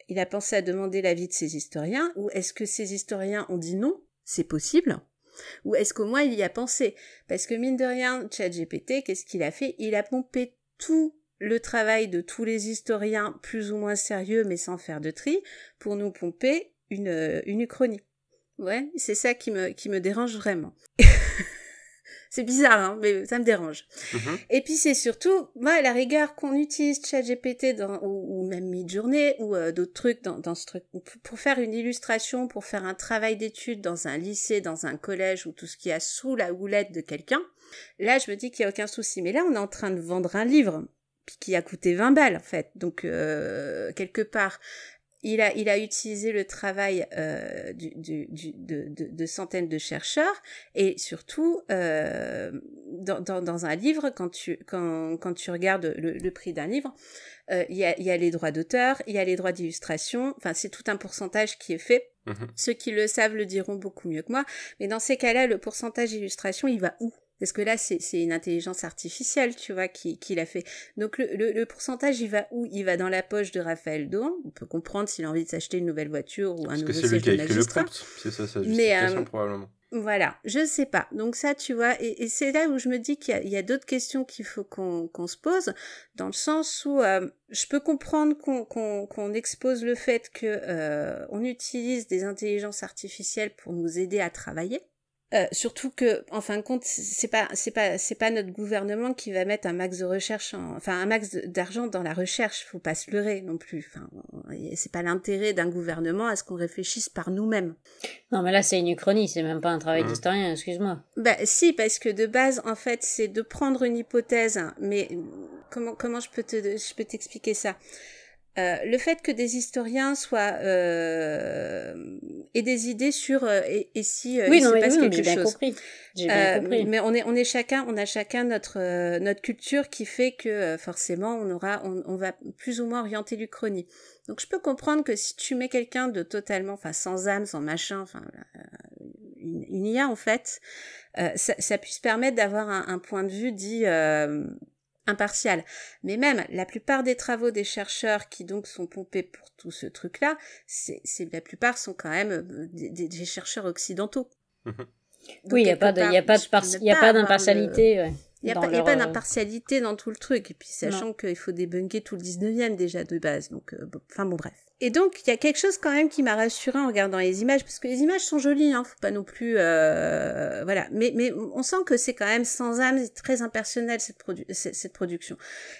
il a pensé à demander l'avis de ses historiens, ou est-ce que ces historiens ont dit non, c'est possible, ou est-ce qu'au moins il y a pensé? Parce que mine de rien, ChatGPT, qu'est-ce qu'il a fait? Il a pompé tout le travail de tous les historiens plus ou moins sérieux, mais sans faire de tri, pour nous pomper une, une uchronie. Ouais, c'est ça qui me, qui me dérange vraiment. c'est bizarre, hein, mais ça me dérange. Mm-hmm. Et puis c'est surtout, moi, à la rigueur qu'on utilise ChatGPT dans, ou, ou même Midjourney ou euh, d'autres trucs dans, dans ce truc pour faire une illustration, pour faire un travail d'étude dans un lycée, dans un collège ou tout ce qui a sous la houlette de quelqu'un. Là, je me dis qu'il y a aucun souci. Mais là, on est en train de vendre un livre qui a coûté 20 balles en fait. Donc euh, quelque part, il a, il a utilisé le travail euh, du, du, du, de, de, de, centaines de chercheurs. Et surtout euh, dans, dans, dans, un livre, quand tu, quand, quand tu regardes le, le prix d'un livre, euh, il, y a, il y a les droits d'auteur, il y a les droits d'illustration, enfin c'est tout un pourcentage qui est fait. Mmh Ceux qui le savent le diront beaucoup mieux que moi, mais dans ces cas-là, le pourcentage d'illustration, il va où? Parce que là, c'est une intelligence artificielle, tu vois, qui, qui l'a fait. Donc le, le, le, pourcentage, il va où? Il va dans la poche de Raphaël Dohan. On peut comprendre s'il a envie de s'acheter une nouvelle voiture ou un nouveau siège de magistrat. C'est ça, justification, Mais, euh, probablement. Voilà, je sais pas. Donc ça, tu vois, et, et c'est là où je me dis qu'il y a, a d'autres questions qu'il faut qu'on qu'on se pose, dans le sens où euh, je peux comprendre qu'on qu'on qu'on expose le fait que euh, on utilise des intelligences artificielles pour nous aider à travailler. Euh, surtout que, en fin de compte, c'est pas, c'est pas, c'est pas notre gouvernement qui va mettre un max de recherche, enfin un max d'argent dans la recherche. Faut pas se leurrer non plus. Enfin, c'est pas l'intérêt d'un gouvernement à ce qu'on réfléchisse par nous-mêmes. Non, mais là c'est une uchronie, c'est même pas un travail mmh. d'historien. Excuse-moi. Bah si, parce que de base, en fait, c'est de prendre une hypothèse. Mais comment, comment je peux te, je peux t'expliquer ça? Euh, le fait que des historiens soient euh, aient des idées sur euh, et, et, si euh, oui, il non, se passe oui, quelque bien chose. Compris. J'ai bien compris. Mais on est on est chacun on a chacun notre notre culture qui fait que forcément on aura on, on va plus ou moins orienter l'Uchronie. Donc je peux comprendre que si tu mets quelqu'un de totalement enfin sans âme sans machin enfin une, une IA en fait ça, ça puisse permettre d'avoir un, un, point de vue dit impartial. Mais même la plupart des travaux des chercheurs qui donc sont pompés pour tout ce truc-là, c'est la plupart sont quand même euh, des, des chercheurs occidentaux. oui, il n'y a pas de, y a pas de, y a pas d'impartialité. Il n'y a, pas, pas d'impartialité dans tout le truc. Et puis, sachant qu'il faut débunker tout le 19e déjà de base. Donc, euh, enfin bon, bref. Et donc, il y a quelque chose quand même qui m'a rassuré en regardant les images, parce que les images sont jolies, hein, faut pas non plus, euh, voilà. Mais, mais on sent que c'est quand même sans âme, c'est très impersonnel cette, produ cette, production.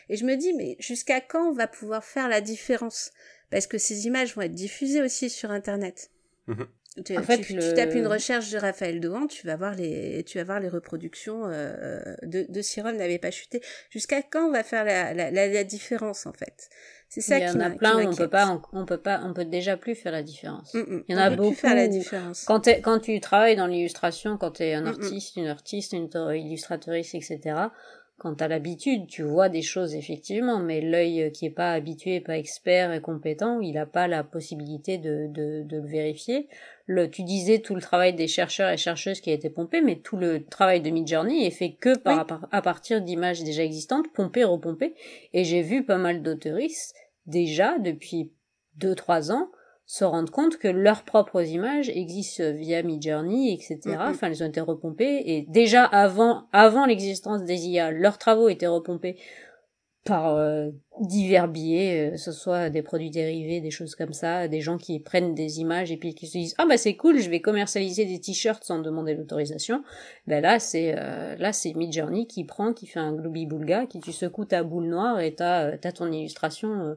Et je me dis, mais jusqu'à quand on va pouvoir faire la différence? Parce que ces images vont être diffusées aussi sur Internet. Mhm. Tu, En fait, tu- le- tu tapes une recherche de Raphaël Dohan, tu vas voir les, tu vas voir les reproductions euh, de, de Si Rome n'avait pas chuté. Jusqu'à quand on va faire la, la, la, la différence en fait? C'est ça Il y qui en a plein où on peut pas, on, on peut pas, on peut déjà plus faire la différence. Mm, mm. Il y en a On peut plus beaucoup faire la différence. Quand, quand tu travailles dans l'illustration, quand tu es un Mm, mm. artiste, une artiste, une illustratrice, etc., quand tu as l'habitude, tu vois des choses effectivement, mais l'œil qui est pas habitué, pas expert et compétent, il n'a pas la possibilité de, de, de le vérifier. Le, tu disais tout le travail des chercheurs et chercheuses qui a été pompé, mais tout le travail de Midjourney est fait que par, Oui. à par- à partir d'images déjà existantes, pompées, repompées. Et j'ai vu pas mal d'auteuristes déjà depuis deux trois ans se rendre compte que leurs propres images existent via Midjourney, etc. Mhm. Enfin, elles ont été repompées et déjà avant, avant l'existence des IA, leurs travaux étaient repompés par euh, divers biais, euh, que ce soit des produits dérivés, des choses comme ça, des gens qui prennent des images et puis qui se disent ah bah c'est cool, je vais commercialiser des t-shirts sans demander l'autorisation. Ben là c'est euh, là c'est Midjourney qui prend, qui fait un gloobie boulga, qui tu secoues ta boule noire et t'as euh, t'as ton illustration euh,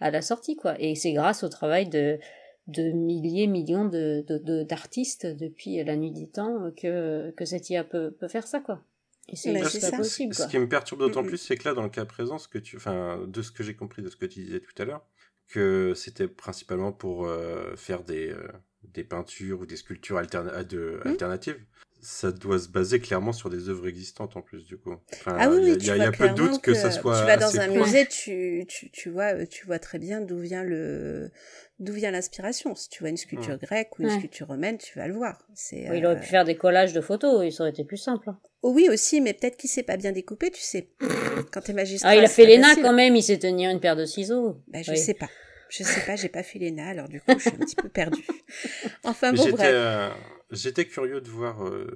à la sortie quoi. Et c'est grâce au travail de de milliers, millions de, de, de- d'artistes depuis la nuit des temps que, que cette IA peut, peut faire ça, quoi. Et c'est pas possible, Ce qui me perturbe d'autant plus, c'est que là, dans le cas présent, ce que tu, enfin, de ce que j'ai compris de ce que tu disais tout à l'heure, que c'était principalement pour euh, faire des, euh, des peintures ou des sculptures alterna- de- Mhm. alternatives. Ça doit se baser clairement sur des œuvres existantes en plus, du coup. Enfin, Ah oui, il y a- oui, il tu y a, il y vois a peu de doute que, ça soit. Tu vas dans un proche. musée, tu, tu, tu vois, euh, tu vois très bien d'où vient le, d'où vient l'inspiration. Si tu vois une sculpture grecque ou une Ouais. sculpture romaine, tu vas le voir. C'est. Il euh, aurait pu faire des collages de photos, ça aurait été plus simple. hein. Oh oui aussi, mais peut-être qu'il sait pas bien découper, tu sais. Quand t'es magistrat. Ah, il a fait facile. quand même, il sait tenir une paire de ciseaux. Bah, je Oui. sais pas. Je sais pas, j'ai pas fait l'ENA, alors du coup, je suis un petit peu perdue. Enfin bon, bref. euh, j'étais curieux de voir euh,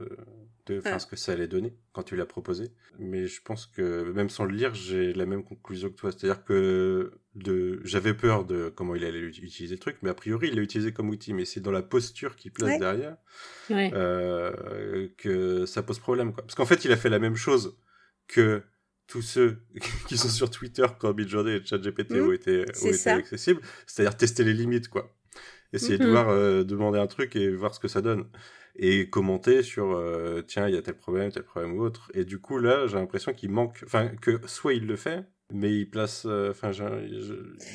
de, ce que ça allait donner quand tu l'as proposé. Mais je pense que même sans le lire, j'ai la même conclusion que toi. C'est-à-dire que de... j'avais peur de comment il allait utiliser le truc, mais a priori, il l'a utilisé comme outil. Mais c'est dans la posture qu'il place Ouais. derrière Ouais. euh, que ça pose problème. Quoi. Parce qu'en fait, il a fait la même chose que tous ceux qui sont sur Twitter quand Midjourney et ChatGPT Mhm. ont été, ont été accessibles, c'est-à-dire tester les limites, quoi. Essayer de Mhm. voir, euh, demander un truc et voir ce que ça donne. Et commenter sur, euh, tiens, il y a tel problème, tel problème ou autre. Et du coup, là, j'ai l'impression qu'il manque, enfin, que soit il le fait, mais il place, euh, enfin, je-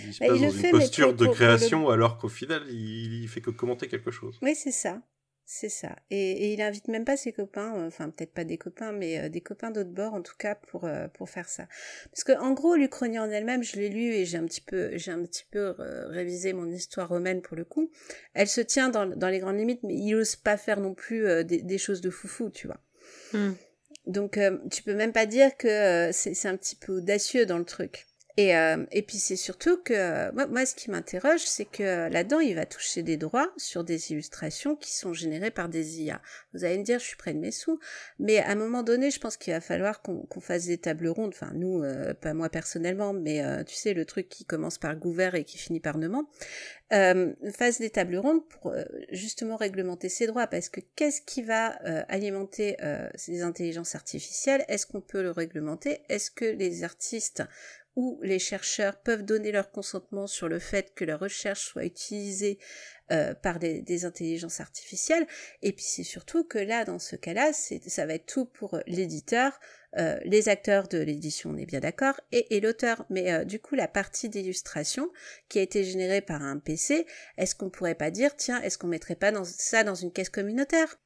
il se Bah, place il dans une fait, posture de le- création, alors qu'au final, il, il fait que commenter quelque chose. Oui, c'est ça. C'est ça. Et, et il invite même pas ses copains, euh, enfin peut-être pas des copains, mais euh, des copains d'autres bords en tout cas pour euh, pour faire ça. Parce que en gros, l'Uchronie en elle-même, je l'ai lu et j'ai un petit peu j'ai un petit peu révisé mon histoire romaine pour le coup. Elle se tient dans, dans les grandes limites, mais il ose pas faire non plus des, des choses de foufou, tu vois. Hmm. Donc tu peux même pas dire que c'est c'est un petit peu audacieux dans le truc. Et, euh, et puis c'est surtout que moi, moi ce qui m'interroge c'est que là-dedans il va toucher des droits sur des illustrations qui sont générées par des IA. Vous allez me dire je suis près de mes sous, mais à un moment donné je pense qu'il va falloir qu'on fasse des tables rondes. Enfin nous, euh, pas moi personnellement, mais euh, tu sais le truc qui commence par gouvert et qui finit parnement, euh, fasse des tables rondes pour euh, justement réglementer ces droits parce que qu'est-ce qui va euh, alimenter ces intelligences artificielles? Est-ce qu'on peut le réglementer? Est-ce que les artistes ou les chercheurs peuvent donner leur consentement sur le fait que leur recherche soit utilisée euh, par des, intelligences artificielles. Et puis c'est surtout que là dans ce cas-là ça va être tout pour l'éditeur. Euh, les acteurs de l'édition on est bien d'accord et, et l'auteur. Mais euh, du coup la partie d'illustration qui a été générée par un PC est-ce qu'on pourrait pas dire tiens est-ce qu'on mettrait pas dans, ça dans une caisse communautaire?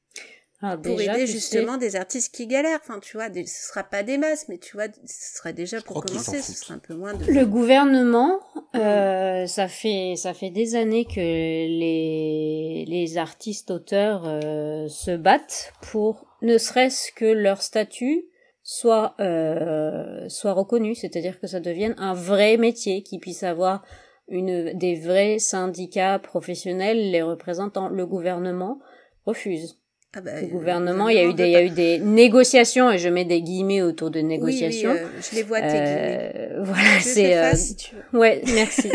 Ah, pour déjà, aider justement des artistes qui galèrent. Enfin, tu vois, des, ce sera pas des masses, mais tu vois, ce serait déjà pour commencer, ce serait un peu moins de. Le gouvernement, euh, ça fait ça fait des années que les les artistes auteurs euh, se battent pour ne serait-ce que leur statut soit euh, soit reconnu, c'est-à-dire que ça devienne un vrai métier, qu'ils puissent avoir une des vrais syndicats professionnels les représentant. Le gouvernement refuse. Ah bah, Le euh, gouvernement, il y a eu des il y a eu des négociations et je mets des guillemets autour de pas. négociations. Oui, oui, euh, je les vois tes guillemets. Euh, voilà, Tu c'est euh, fasse, si tu veux. Ouais, merci.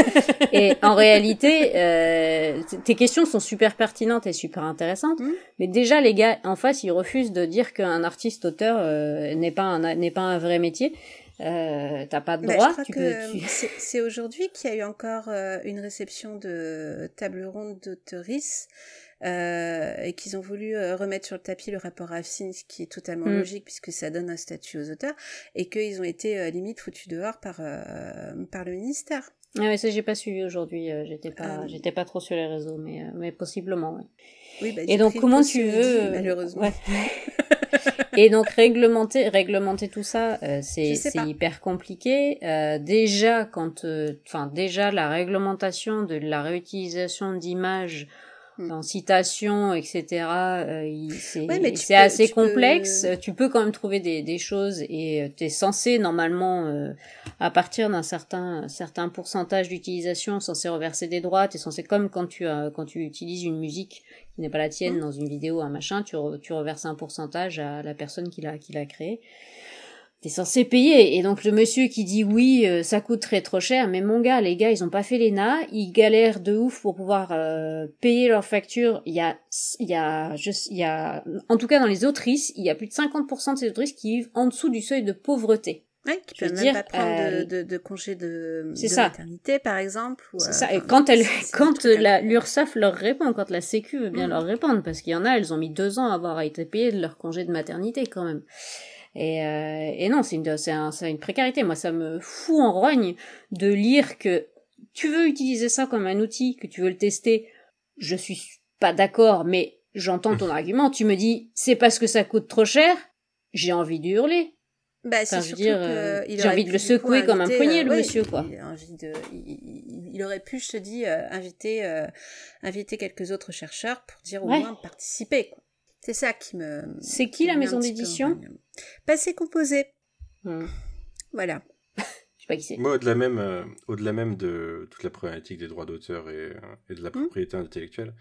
et en réalité, euh, tes questions sont super pertinentes et super intéressantes. Mm. Mais déjà, les gars en face, ils refusent de dire qu'un artiste-auteur euh, n'est pas un n'est pas un vrai métier. euh, t'as pas de droit. je crois que c'est aujourd'hui qu'il y a eu encore euh, une réception de table ronde d'auteuristes euh, et qu'ils ont voulu euh, remettre sur le tapis le rapport AFSIN, ce qui est totalement mm. logique puisque ça donne un statut aux auteurs, et qu'ils ont été euh, limite foutus dehors par, par le ministère. Ah ouais, ça j'ai pas suivi aujourd'hui, j'étais pas, j'étais pas trop sur les réseaux, mais, mais possiblement. Ouais. Oui, bah, et donc comment tu veux malheureusement et donc réglementer réglementer tout ça c'est c'est hyper compliqué euh, déjà quand enfin déjà la réglementation de la réutilisation d'images. En citation, etc. Euh, c'est assez complexe. Tu peux quand même trouver des, des choses et euh, tu es censé normalement, euh, à partir d'un certain certain pourcentage d'utilisation, censé reverser des droits. Tu es censé comme quand tu quand tu utilises une musique qui n'est pas la tienne mm. dans une vidéo, un machin, tu, tu reverses un pourcentage à la personne qui l'a qui l'a créé t'es censé payer. Et donc le monsieur qui dit oui, euh, ça coûterait trop cher, mais mon gars, les gars, ils ont pas fait l'ENA, ils galèrent de ouf pour pouvoir euh, payer leurs factures. Il y a, il y a, il y a, en tout cas dans les autrices, il y a plus de 50% de ces autrices qui vivent en dessous du seuil de pauvreté. Ouais, qui peuvent même pas prendre de, euh, de, de, congé de, de ça. maternité, par exemple. C'est ça. Et quand elle, quand l'URSSAF leur répond, quand la Sécu veut bien mm. leur répondre, parce qu'il y en a, elles ont mis deux ans à avoir été payées de leur congé de maternité quand même. Et, euh, et non, c'est une, c'est un, une précarité. Moi, ça me fout en rogne de lire que tu veux utiliser ça comme un outil, que tu veux le tester. Je suis pas d'accord, mais j'entends ton argument. Tu me dis, c'est parce que ça coûte trop cher. J'ai envie de hurler. Bah, c'est surtout dire, euh, j'ai envie de le secouer comme un poignet, euh, le monsieur, quoi. Il, envie de, il, aurait pu, je te dis, euh, inviter, euh, inviter quelques autres chercheurs pour dire au moins participer, quoi. C'est ça qui me. C'est qui la maison d'édition? Passé composé. Hmm. Voilà. Je sais pas qui c'est. Moi, au-delà même, euh, au-delà même de toute la problématique des droits d'auteur et, euh, et, de la hmm. propriété intellectuelle,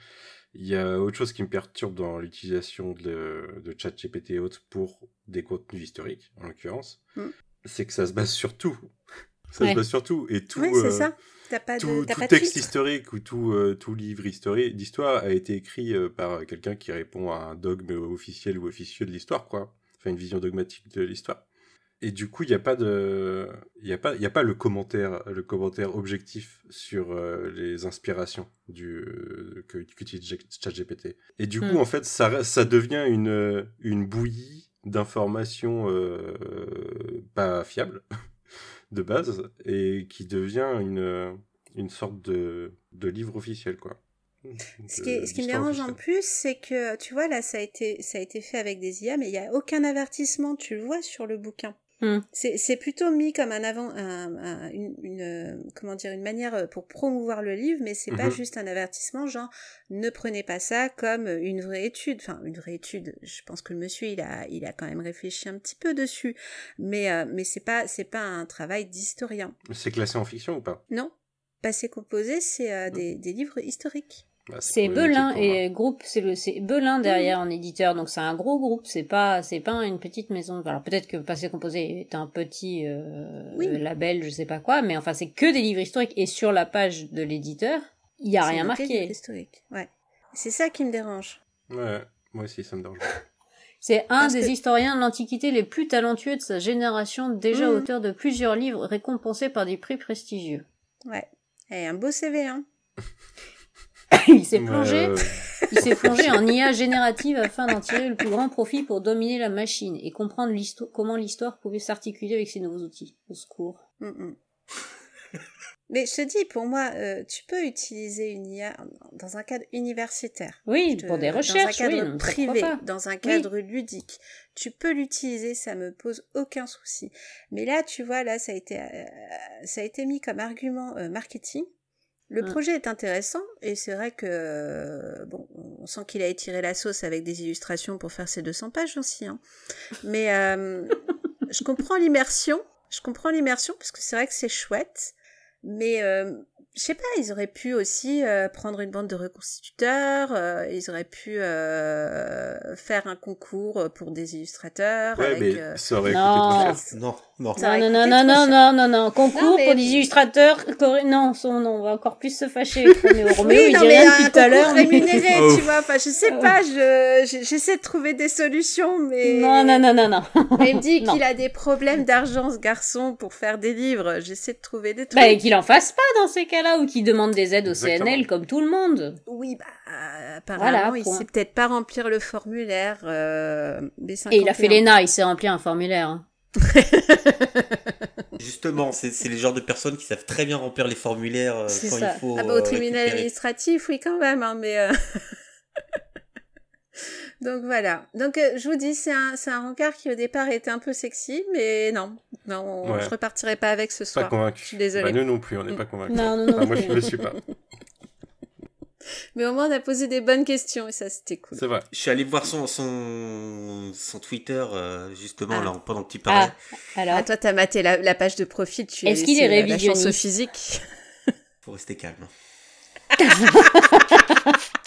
il y a autre chose qui me perturbe dans l'utilisation de, de ChatGPT et autres pour des contenus historiques, en l'occurrence, hmm. c'est que ça se base sur tout. Ça se base sur tout. Et tout. Euh, ça tout, texte historique ou tout, euh, tout livre historique d'histoire a été écrit euh, par quelqu'un qui répond à un dogme officiel ou officieux de l'histoire, quoi. Enfin, une vision dogmatique de l'histoire. Et du coup, il n'y a pas de, il a pas, il a pas le commentaire, le commentaire objectif sur euh, les inspirations du que qu'utilise ChatGPT. Et du coup, hmm. en fait, ça, ça devient une, une bouillie d'informations pas fiables de base et qui devient une, une sorte de, de livre officiel, quoi. Ce qui, ce qui me dérange en plus, c'est que, tu vois, là, ça a été, ça a été fait avec des IA, mais il n'y a aucun avertissement, tu le vois sur le bouquin. Hmm. C'est plutôt mis comme un avant, un, une, une, comment dire, une manière pour promouvoir le livre, mais c'est pas mhm. juste un avertissement, genre ne prenez pas ça comme une vraie étude. Enfin, une vraie étude. Je pense que le monsieur il a, il a quand même réfléchi un petit peu dessus, mais euh, mais c'est pas, c'est pas un travail d'historien. C'est classé en fiction ou pas? Non, passé composé, c'est euh, hmm. des, des livres historiques. Bah, c'est Belin et groupe, c'est le c'est Belin derrière en éditeur, donc c'est un gros groupe, c'est pas c'est pas une petite maison. Alors peut-être que Passé Composé est un petit euh, label, je sais pas quoi, mais enfin c'est que des livres historiques et sur la page de l'éditeur, il y a rien marqué. Historique, ouais. C'est ça qui me dérange. Ouais, moi aussi ça me dérange. C'est un des historiens de l'Antiquité les plus talentueux de sa génération, déjà mmh. auteur de plusieurs livres récompensés par des prix prestigieux. Ouais. Et un beau CV, hein. il s'est plongé, il s'est plongé en IA générative afin d'en tirer le plus grand profit pour dominer la machine et comprendre comment l'histoire pouvait s'articuler avec ces nouveaux outils. Au secours. Mm, mm. Mais je te dis, pour moi, euh, tu peux utiliser une IA dans un cadre universitaire. Oui, pour des recherches, dans un cadre privé, dans un cadre ludique. Tu peux l'utiliser, ça me pose aucun souci. Mais là, tu vois, là, ça a été, euh, ça a été mis comme argument euh, marketing le mm. projet est intéressant et c'est vrai que bon, on sent qu'il a étiré la sauce avec des illustrations pour faire ses 200 pages aussi. Hein. Mais euh, je comprends l'immersion, je comprends l'immersion parce que c'est vrai que c'est chouette, mais euh, je sais pas, ils auraient pu aussi euh, prendre une bande de reconstituteurs, euh, ils auraient pu euh, faire un concours pour des illustrateurs. Ouais, avec, mais euh, ça aurait Non. coûté trop cher. Non, non. Ça Non, non, non, non, non, non, non. Concours Non, mais- pour des illustrateurs. Non, son, non, on va encore plus se fâcher. Roméo, Roméo, Oui, il non, mais rien un depuis tout à l'heure. rémunéré, Oh. tu vois. Enfin, je sais pas, je, je- j'essaie de trouver des solutions, mais. Non, non, non, non, non. Mais il me dit Non. qu'il a des problèmes d'argent, ce garçon, pour faire des livres. J'essaie de trouver des trucs. Bah, et qu'il en fasse pas dans ces cas-là, ou qu'il demande des aides au Exactement. CNL comme tout le monde. Oui, bah, apparemment, Voilà, il sait peut-être pas remplir le formulaire euh, B51. Et il a fait l'ENA, il s'est rempli un formulaire. hein. Justement, c'est c'est les genres de personnes qui savent très bien remplir les formulaires euh, C'est quand ça. il faut. Ah bah, au euh, tribunal récupérer. administratif, oui, quand même, hein, mais... Donc voilà. Donc euh, je vous dis, c'est un, c'est un rencard qui au départ était un peu sexy, mais non, non, Ouais. je repartirai pas avec ce Pas soir. convaincu. Je suis désolée. Bah, nous non plus, on n'est pas convaincus. Non, non, non. Enfin, moi, je ne le suis pas. Mais au moins on a posé des bonnes questions et ça c'était cool. C'est vrai. Je suis allé voir son, son, son Twitter, euh, justement, Ah. là, pendant que tu parlais. Ah, alors. Ah toi t'as maté la, la page de profil, tu Est-ce qu'il c'est est la- La révisionniste chance physique. Faut rester calme.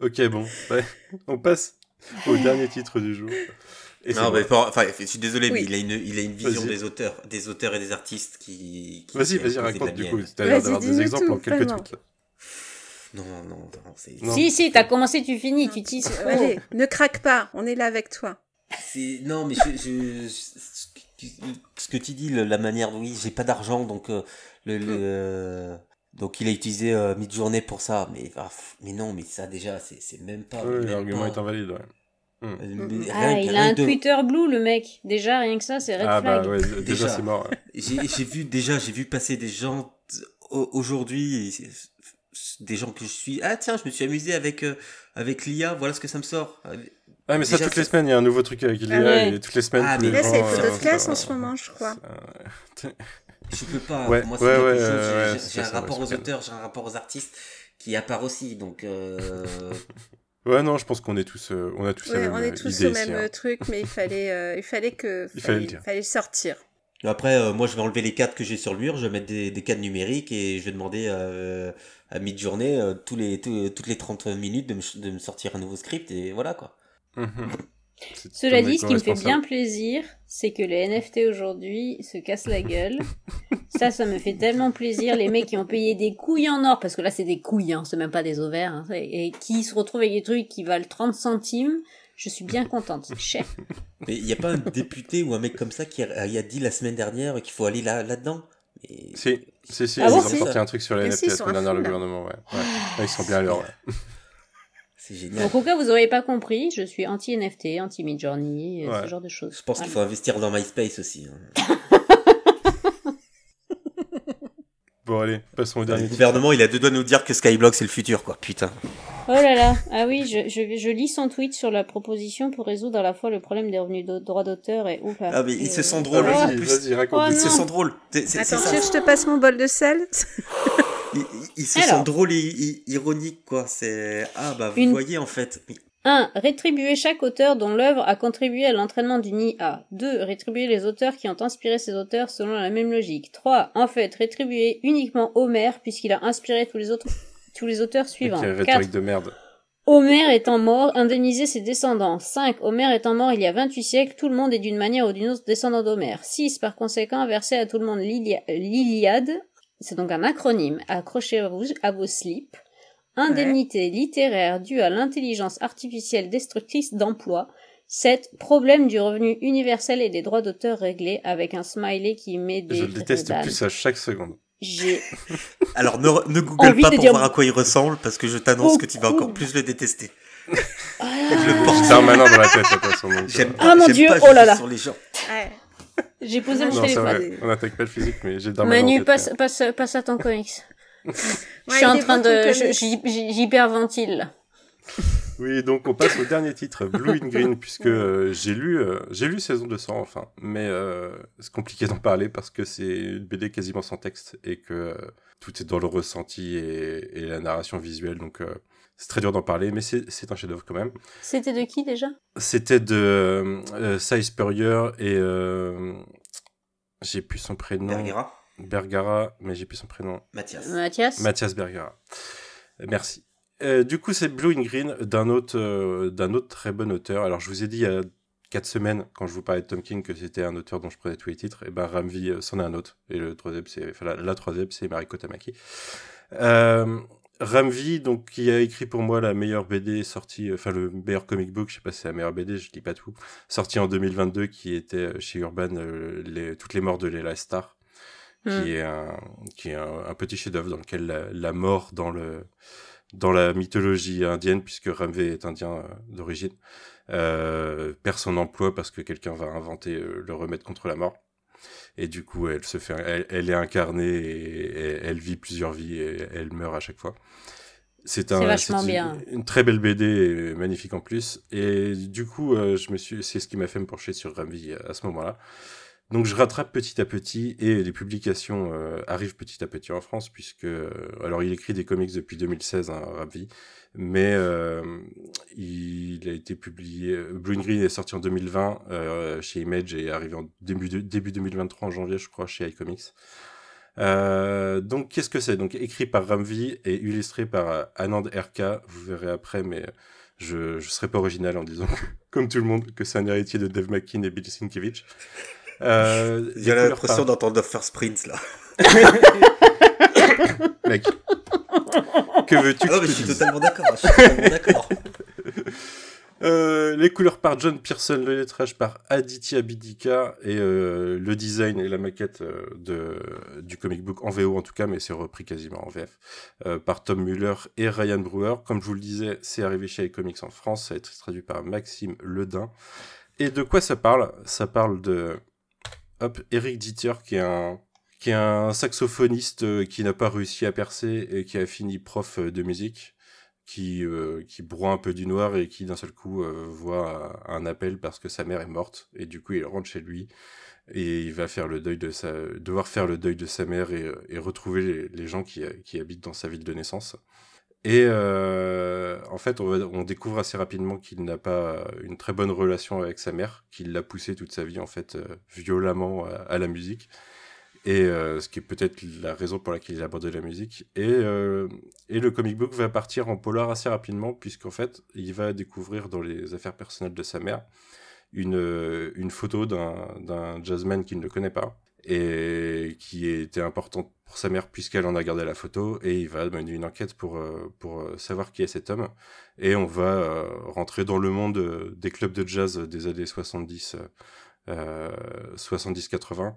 Ok, bon. Ouais. On passe au dernier titre du jour. Et Non, mais enfin, je suis désolé, Oui. mais il a une, il a une vision Vas-y. des auteurs, des auteurs et des artistes qui. qui- Vas-y, vas-y, raconte du mienne. coup. Tu as l'air d'avoir des exemples tout, en quelques vraiment. tweets. là. Non, non, non, c'est. Non. Si, si, t'as commencé, tu finis, tu tisses. Allez, ne craque pas, on est là avec toi. C'est non, mais je, je- ce que- ce que tu dis, la manière dont oui, j'ai pas d'argent, donc euh, le, le, euh, donc il a utilisé euh, Midjourney pour ça, mais ah, mais non, mais ça déjà, c'est c'est même pas. Oui, l'argument est invalide, ouais. euh, mais Ah, rien que- il a un de- Twitter blue, le mec. Déjà, rien que ça, c'est red Ah bah flag. ouais, d- déjà Déjà. c'est mort. ouais. J'ai vu déjà, j'ai vu passer des gens aujourd'hui, des gens que je suis. Ah tiens, je me suis amusé avec euh, avec l'IA. Voilà ce que ça me sort. Ah mais ça Déjà, toutes les c'est- semaines, il y a un nouveau truc avec l'IA ouais. et toutes les semaines. Ah, mais Là c'est euh, photos de ça- classe en ce moment, je crois. Je peux pas. Ouais, pour moi, ouais, c'est quelque ouais, chose, ouais, j'ai- un ça, rapport aux auteurs, j'ai un rapport aux artistes qui à part aussi. Donc euh, Ouais non, je pense qu'on est tous, euh, on a tous la même on est tous idée au ici, même hein. euh, truc, mais il fallait, euh, il fallait que, Il fallait sortir. après, euh, moi, je vais enlever les cadres que j'ai sur le mur. Je vais mettre des, des cadres numériques et je vais demander euh, à mid-journée euh, tous les tous- toutes les 30 minutes de me, de me sortir un nouveau script et voilà quoi. Cela dit, ce qui me fait bien plaisir, c'est que les NFT aujourd'hui se cassent la gueule. ça, ça me fait tellement plaisir. Les mecs qui ont payé des couilles en or, parce que là, c'est des couilles, hein, c'est même pas des ovaires, hein, et qui se retrouvent avec des trucs qui valent 30 centimes. Je suis bien contente, c'est cher. Mais il n'y a pas un député ou un mec comme ça qui a, dit la semaine dernière qu'il faut aller là là. Et... Si, si, si, Ah ils bon ont sorti un truc sur les NFT la semaine à dernière, le gouvernement, ouais. ouais. Ouais, ils sont bien à l'heure, ouais. C'est génial. Donc, au cas où vous n'auriez pas compris, je suis anti-NFT, anti-Midjourney, Ouais. ce genre de choses. Je pense qu'il faut investir dans MySpace aussi. hein. Bon, allez, passons au Le dernier titre. gouvernement, il a deux doigts de nous dire que Skyblock c'est le futur quoi. Putain. Oh là là, ah oui, je, je, je lis son tweet sur la proposition pour résoudre à la fois le problème des revenus de droit d'auteur et... Oula. Ah mais ils se Euh, sentent Ah, drôles. Raconte. Oh, Ils se sentent drôles. Attends, je te passe mon bol de sel Ils, se Alors. sentent drôles et ironiques quoi. C'est ah bah vous Une- voyez en fait. Mais- 1. Rétribuer chaque auteur dont l'œuvre a contribué à l'entraînement d'une IA. 2. Rétribuer les auteurs qui ont inspiré ces auteurs selon la même logique. 3. En fait, rétribuer uniquement Homère puisqu'il a inspiré tous les autres tous les auteurs suivants. Quelle 4. rhétorique de merde. Homère étant mort, indemniser ses descendants. 5. Homère étant mort il y a 28 siècles, tout le monde est d'une manière ou d'une autre descendant d'Homère. 6. Par conséquent, verser à tout le monde l'Ilia- l'Iliade. C'est donc un acronyme. Accrochez à vos, à vos slips. Indemnité littéraire due à l'intelligence artificielle destructrice d'emploi. 7. Problème du revenu universel et des droits d'auteur réglés avec un smiley qui met des Je le déteste dames. plus à chaque seconde. J'ai Alors ne, ne google Envie pas pour dire voir à quoi il ressemble parce que je t'annonce que tu vas encore plus le détester. Ah. Je le porte. Permanent dans la tête, de toute façon. donc, J'aime euh, pas, Ah, mon Dieu, pas oh là là. sur les gens. Ouais. J'ai posé mon Non, téléphone. vrai, on attaque pas le physique, mais j'ai Darmanin Manu, passe, passe, passe à ton comics. je Ouais, suis en train de, j'hyperventile. Oui, donc on passe au dernier titre, Blue in Green, puisque euh, j'ai lu, euh, j'ai lu saison 200 enfin, mais euh, c'est compliqué d'en parler parce que c'est une BD quasiment sans texte et que euh, tout est dans le ressenti et, et la narration visuelle, donc euh, c'est très dur d'en parler, mais c'est un chef-d'œuvre quand même. C'était de qui déjà? C'était de euh, Cy Spurrier et euh, j'ai plus son prénom. Bergera. Bergara, mais j'ai plus son prénom. Mathias. Mathias? Mathias Bergara. Merci. Euh, du coup, c'est Blue in Green d'un autre, euh, d'un autre très bon auteur. Alors, je vous ai dit il y a quatre semaines, quand je vous parlais de Tom King, que c'était un auteur dont je prenais tous les titres. Et ben, Ramvi, euh, c'en est un autre. Et le troisième, c'est, enfin, la, la troisième, c'est Mariko Tamaki. Ramvi, donc, qui a écrit pour moi la meilleure BD sortie, enfin, le meilleur comic book, je sais pas si c'est la meilleure BD, je dis pas tout, sorti en 2022, qui était euh, chez Urban, euh, les, toutes les morts de Leila Star Hmm. qui est un qui est un, un petit chef-d'œuvre dans lequel la, la mort dans le dans la mythologie indienne puisque Ramvé est indien euh, d'origine euh, perd son emploi parce que quelqu'un va inventer le remède contre la mort et du coup elle se fait elle, elle est incarnée et, elle vit plusieurs vies et elle meurt à chaque fois. C'est un une- bien. une, très belle BD et magnifique en plus. Et du coup euh, je me suis c'est ce qui m'a fait me pencher sur Ramvi à ce moment-là donc je rattrape petit à petit et les publications euh, arrivent petit à petit en France puisque euh, alors il écrit des comics depuis 2016 hein, Ravi mais euh, il a été publié Blue and Green est sorti en 2020 euh, chez Image et est arrivé en début de- début 2023 en janvier je crois chez iComics. Donc qu'est-ce que c'est? Donc écrit par Ramvi et illustré par Anand RK, vous verrez après mais je je serai pas original en disant comme tout le monde que c'est un héritier de Dave McKean et Bill Sienkiewicz. Euh, J'ai les l'impression d'entendre First Prince là. Mec. que veux-tu Ah non, que mais je suis totalement d'accord. Je suis totalement d'accord. Euh, les couleurs par John Pearson, le lettrage par Aditya Bidika et euh, le design et la maquette euh, de, du comic book en VO en tout cas, mais c'est repris quasiment en VF, par Tom Muller et Ryan Brewer. Comme je vous le disais, c'est arrivé chez iComics en France, ça a été traduit par Maxime Ledin. Et de quoi ça parle? Ça parle de hop, Eric Ditter qui est un qui est un saxophoniste euh, qui n'a pas réussi à percer et qui a fini prof euh, de musique qui euh, qui broie un peu du noir et qui d'un seul coup voit un appel parce que sa mère est morte et du coup il rentre chez lui et il va faire le deuil de sa devoir faire le deuil de sa mère et, et retrouver les, les gens qui qui habitent dans sa ville de naissance et euh, en fait on, découvre assez rapidement qu'il n'a pas une très bonne relation avec sa mère qu'il l'a poussé toute sa vie en fait euh, violemment à, à la musique et euh, ce qui est peut-être la raison pour laquelle il a abandonné la musique. Et, euh, le comic book va partir en polar assez rapidement, puisqu'en fait, il va découvrir dans les affaires personnelles de sa mère une, euh, une photo d'un jazzman qu'il ne connaît pas, et qui était importante pour sa mère puisqu'elle en a gardé la photo, et il va mener une enquête pour, euh, pour euh, savoir qui est cet homme. Et on va euh, rentrer dans le monde des clubs de jazz des années 70, euh, 70-80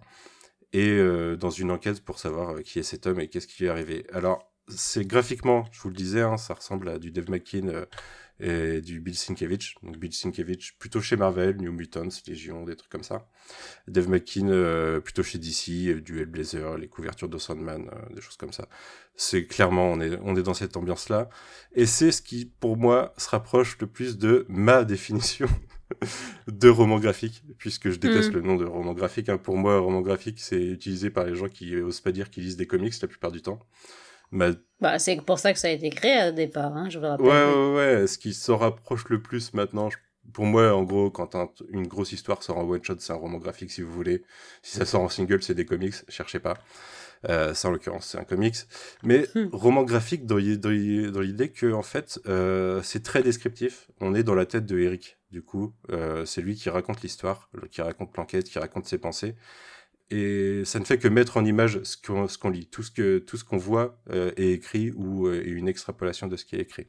et euh, dans une enquête pour savoir qui est cet homme et qu'est-ce qui lui est arrivé. Alors, c'est graphiquement, je vous le disais, hein, ça ressemble à du Dave McKean et du Bill Sienkiewicz. Donc Bill Sienkiewicz plutôt chez Marvel, New Mutants, Légion, des trucs comme ça. Dave McKean euh, plutôt chez DC, euh, du Hellblazer, les couvertures de Sandman, euh, des choses comme ça. C'est clairement, on est, on est dans cette ambiance-là. Et c'est ce qui, pour moi, se rapproche le plus de ma définition de roman graphique, puisque je déteste Mm. le nom de roman graphique. hein. Pour moi, roman graphique, c'est utilisé par les gens qui osent pas dire qu'ils lisent des comics la plupart du temps. Ma- Bah, c'est pour ça que ça a été créé au départ, hein, je vous rappelle. Ouais, ouais, ouais. Ce qui s'en rapproche le plus maintenant, je- pour moi, en gros, quand un- une grosse histoire sort en one shot, c'est un roman graphique, si vous voulez. Si ça sort en single, c'est des comics. Cherchez pas. Euh, ça, en l'occurrence, c'est un comics. Mais Hmm. roman graphique dans, dans dans l'idée que, en fait, euh, c'est très descriptif. On est dans la tête de Eric. Du coup, euh, c'est lui qui raconte l'histoire, qui raconte l'enquête, qui raconte ses pensées. Et ça ne fait que mettre en image ce qu'on ce qu'on lit. Tout ce que tout ce qu'on voit euh, est écrit ou euh, est une extrapolation de ce qui est écrit.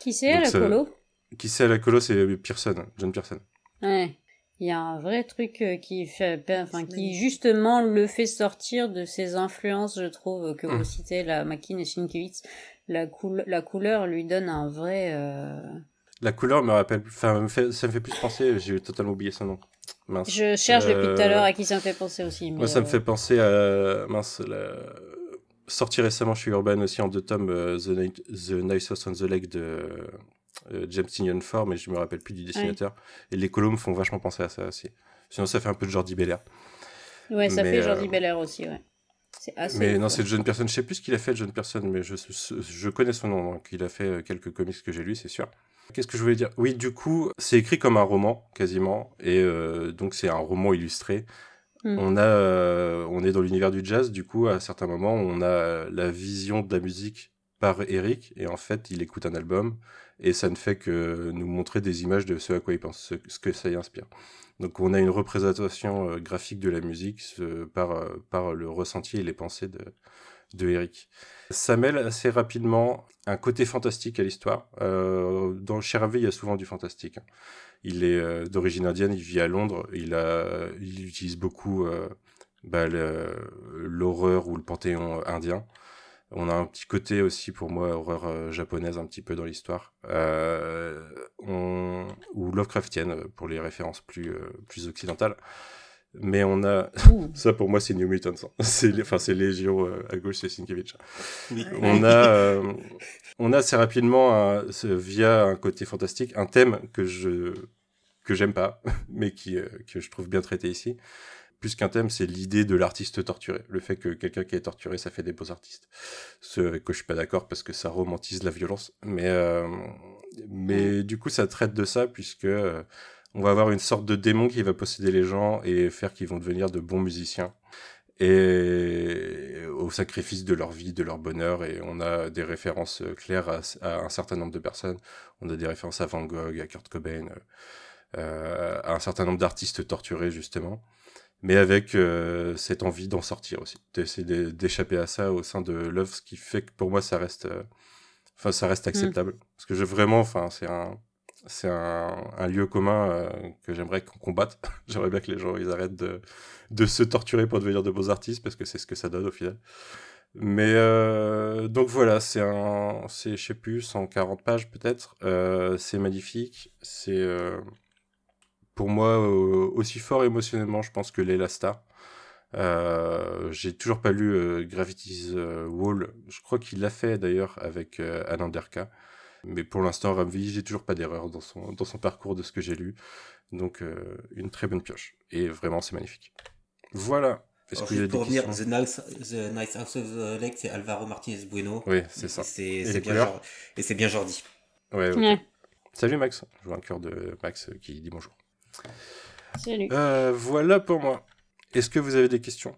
Qui c'est, Donc la ça- colo? Qui c'est à la colo, c'est Pearson, John Pearson. Ouais. Il y a un vrai truc euh, qui fait, enfin, qui justement le fait sortir de ses influences, je trouve, que vous Mm. citez, la McKean et Sienkiewicz. La, coul- la couleur lui donne un vrai, euh, La couleur me rappelle, enfin, ça me fait plus penser, j'ai totalement oublié son nom. Mince. Je cherche depuis tout à Euh, l'heure à qui ça me fait penser aussi. Moi, ça me euh, fait penser à, mince, la... sorti récemment chez Urban aussi en deux tomes, euh, The, Night, The Nice House on the Lake de euh, James Tynion Ford, mais je me rappelle plus du dessinateur. Et les colos me font vachement penser à ça aussi. Sinon, ça fait un peu de Jordi Belair. Ouais, ça mais, fait Jordi euh, Belair aussi, ouais. Assez. Mais non, c'est John Person. Je sais plus ce qu'il a fait, John Person, mais je, je connais son nom. Donc il a fait euh, quelques comics que j'ai lus, c'est sûr. Qu'est-ce que je voulais dire? Oui, du coup, c'est écrit comme un roman, quasiment. Et euh, donc, c'est un roman illustré. Mm. On a, euh, on est dans l'univers du jazz. Du coup, à certains moments, on a la vision de la musique par Eric, et en fait, il écoute un album, et ça ne fait que nous montrer des images de ce à quoi il pense, ce, ce que ça y inspire. Donc, on a une représentation euh, graphique de la musique ce- par, par le ressenti et les pensées de, de Eric. Ça mêle assez rapidement un côté fantastique à l'histoire. Euh, dans chez il y a souvent du fantastique. hein. Il est euh, d'origine indienne, il vit à Londres, il, utilise beaucoup euh, bah, l'horreur ou le panthéon indien. On a un petit côté aussi pour moi horreur euh, japonaise un petit peu dans l'histoire, euh, ou Lovecraftienne euh, pour les références plus euh, plus occidentales. Mais on a Ouh. ça pour moi c'est New Mutants, hein. c'est les- enfin c'est Légion euh, à gauche c'est Sienkiewicz. Oui. On a, euh, on a assez rapidement, un- via un côté fantastique, un thème que je que j'aime pas, mais qui euh, que je trouve bien traité ici. Plus qu'un thème, c'est l'idée de l'artiste torturé. Le fait que quelqu'un qui est torturé, ça fait des beaux artistes. Ce avec quoi je suis pas d'accord parce que ça romantise la violence. Mais euh, mais du coup, ça traite de ça puisque euh, on va avoir une sorte de démon qui va posséder les gens et faire qu'ils vont devenir de bons musiciens et au sacrifice de leur vie, de leur bonheur. Et on a des références claires à, à un certain nombre de personnes. On a des références à Van Gogh, à Kurt Cobain, euh, euh, à un certain nombre d'artistes torturés justement, mais avec euh, cette envie d'en sortir aussi, d'essayer d'é- d'échapper à ça au sein de l'œuvre, ce qui fait que pour moi ça reste, euh, enfin ça reste acceptable, parce que je vraiment, enfin c'est un c'est un, un lieu commun euh, que j'aimerais qu'on combatte. j'aimerais bien que les gens ils arrêtent de, de se torturer pour devenir de beaux artistes parce que c'est ce que ça donne au final. Mais euh, donc voilà, c'est un, c'est je sais plus 140 pages peut-être. Euh, c'est magnifique. C'est pour moi aussi fort émotionnellement, je pense que Leila Star. J'ai toujours pas lu Gravity's Wall. Je crois qu'il l'a fait d'ailleurs avec Ananderka. Mais pour l'instant, Ramvi, j'ai toujours pas d'erreur dans son, dans son parcours de ce que j'ai lu. Donc, euh, une très bonne pioche. Et vraiment, c'est magnifique. Voilà. Est-ce des pour revenir, The Nice, The Nice House of the Lake, c'est Alvaro Martinez Bueno. Oui, c'est ça. C'est Et c'est bien couleurs Jor- Et c'est bien Jordi. Ouais, ok. Ouais. Salut Max. Je vois un cœur de Max qui dit bonjour. Salut. Euh, voilà pour moi. Est-ce que vous avez des questions?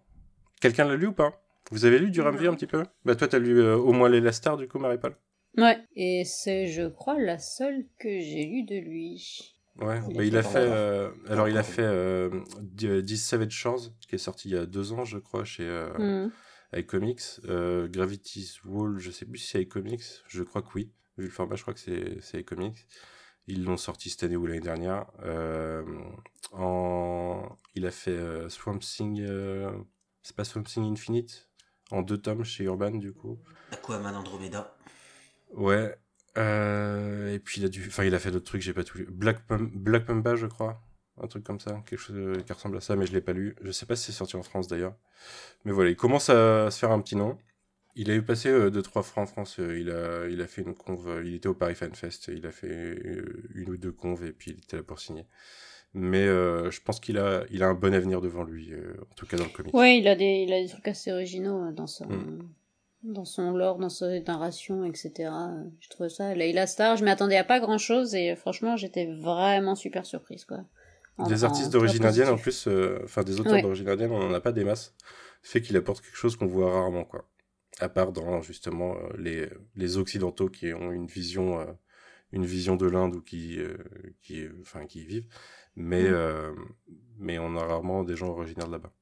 Quelqu'un l'a lu ou pas? Vous avez lu du Ramvi un petit peu? Bah toi, t'as lu euh, au moins les Star du coup, Marie-Paul Ouais. Et c'est, je crois, la seule que j'ai lue de lui. Ouais, Il bah, a il a fait euh, alors, il a fait euh, D- This Savage Shores, qui est sorti il y a deux ans, je crois, chez euh, Hmm. iComics. Euh, Gravity's Wall, je sais plus si c'est iComics, je crois que oui. Vu le format, je crois que c'est c'est iComics. Ils l'ont sorti cette année ou l'année dernière. Euh, en... Il a fait euh, Swamp Thing. euh, C'est pas Swamp Thing Infinite? En deux tomes chez Urban, du coup. Aquaman Andromeda. Ouais. Euh, et puis il a dû, enfin il a fait d'autres trucs, j'ai pas tout lu. Black, Pum- Black Mamba, je crois, un truc comme ça, quelque chose euh, qui ressemble à ça, mais je l'ai pas lu. Je sais pas si c'est sorti en France d'ailleurs. Mais voilà, il commence à se faire un petit nom. Il a eu passé euh, deux trois fois en France. euh, il a, il a fait une conve. euh, il était au Paris Fan Fest. Il a fait euh, une ou deux conves et puis il était là pour signer. Mais euh, je pense qu'il a, il a un bon avenir devant lui, euh, en tout cas dans le comics. Ouais, il a des, il a des trucs assez originaux euh, dans son, Hmm. Dans son lore, dans sa narration, etc. Je trouve ça. Leila Star, je m'attendais à pas grand chose et franchement, j'étais vraiment super surprise, quoi. En- Des artistes d'origine indienne, en plus, euh, enfin des auteurs Ouais. d'origine indienne, on n'en a pas des masses. Fait qu'il apporte quelque chose qu'on voit rarement, quoi. À part dans justement euh, les, les occidentaux qui ont une vision, euh, une vision de l'Inde ou qui, euh, qui, enfin, qui y vivent. Mais, Mm. mais on a rarement des gens originaires de là-bas.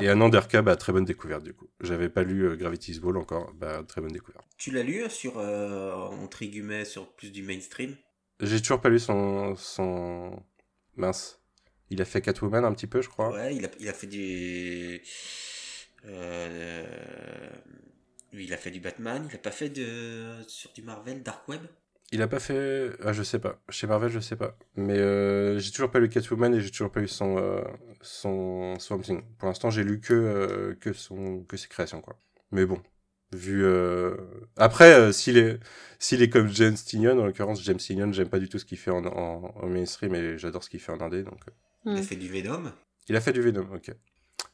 Et un Anderka, bah, très bonne découverte du coup. J'avais pas lu euh, Gravity's Ball encore, bah, très bonne découverte. Tu l'as lu sur, euh, entre guillemets, sur plus du mainstream? J'ai toujours pas lu son, son, mince. Il a fait Catwoman un petit peu, je crois. Ouais, il a, il a fait du. Euh, il a fait du Batman, il a pas fait de sur du Marvel Dark Web? Il a pas fait. Ah, je sais pas. Chez Marvel, je sais pas. Mais euh, j'ai toujours pas lu Catwoman et j'ai toujours pas eu son, euh, son Swamp Thing. Pour l'instant, j'ai lu que, euh, que, son, que ses créations, quoi. Mais bon. Vu. euh, Après, euh, s'il est, s'il est comme James Tynion, en l'occurrence, James Tynion, j'aime pas du tout ce qu'il fait en, en, en mainstream et j'adore ce qu'il fait en indé. Donc... Il a Hmm. fait du Venom? Il a fait du Venom, ok.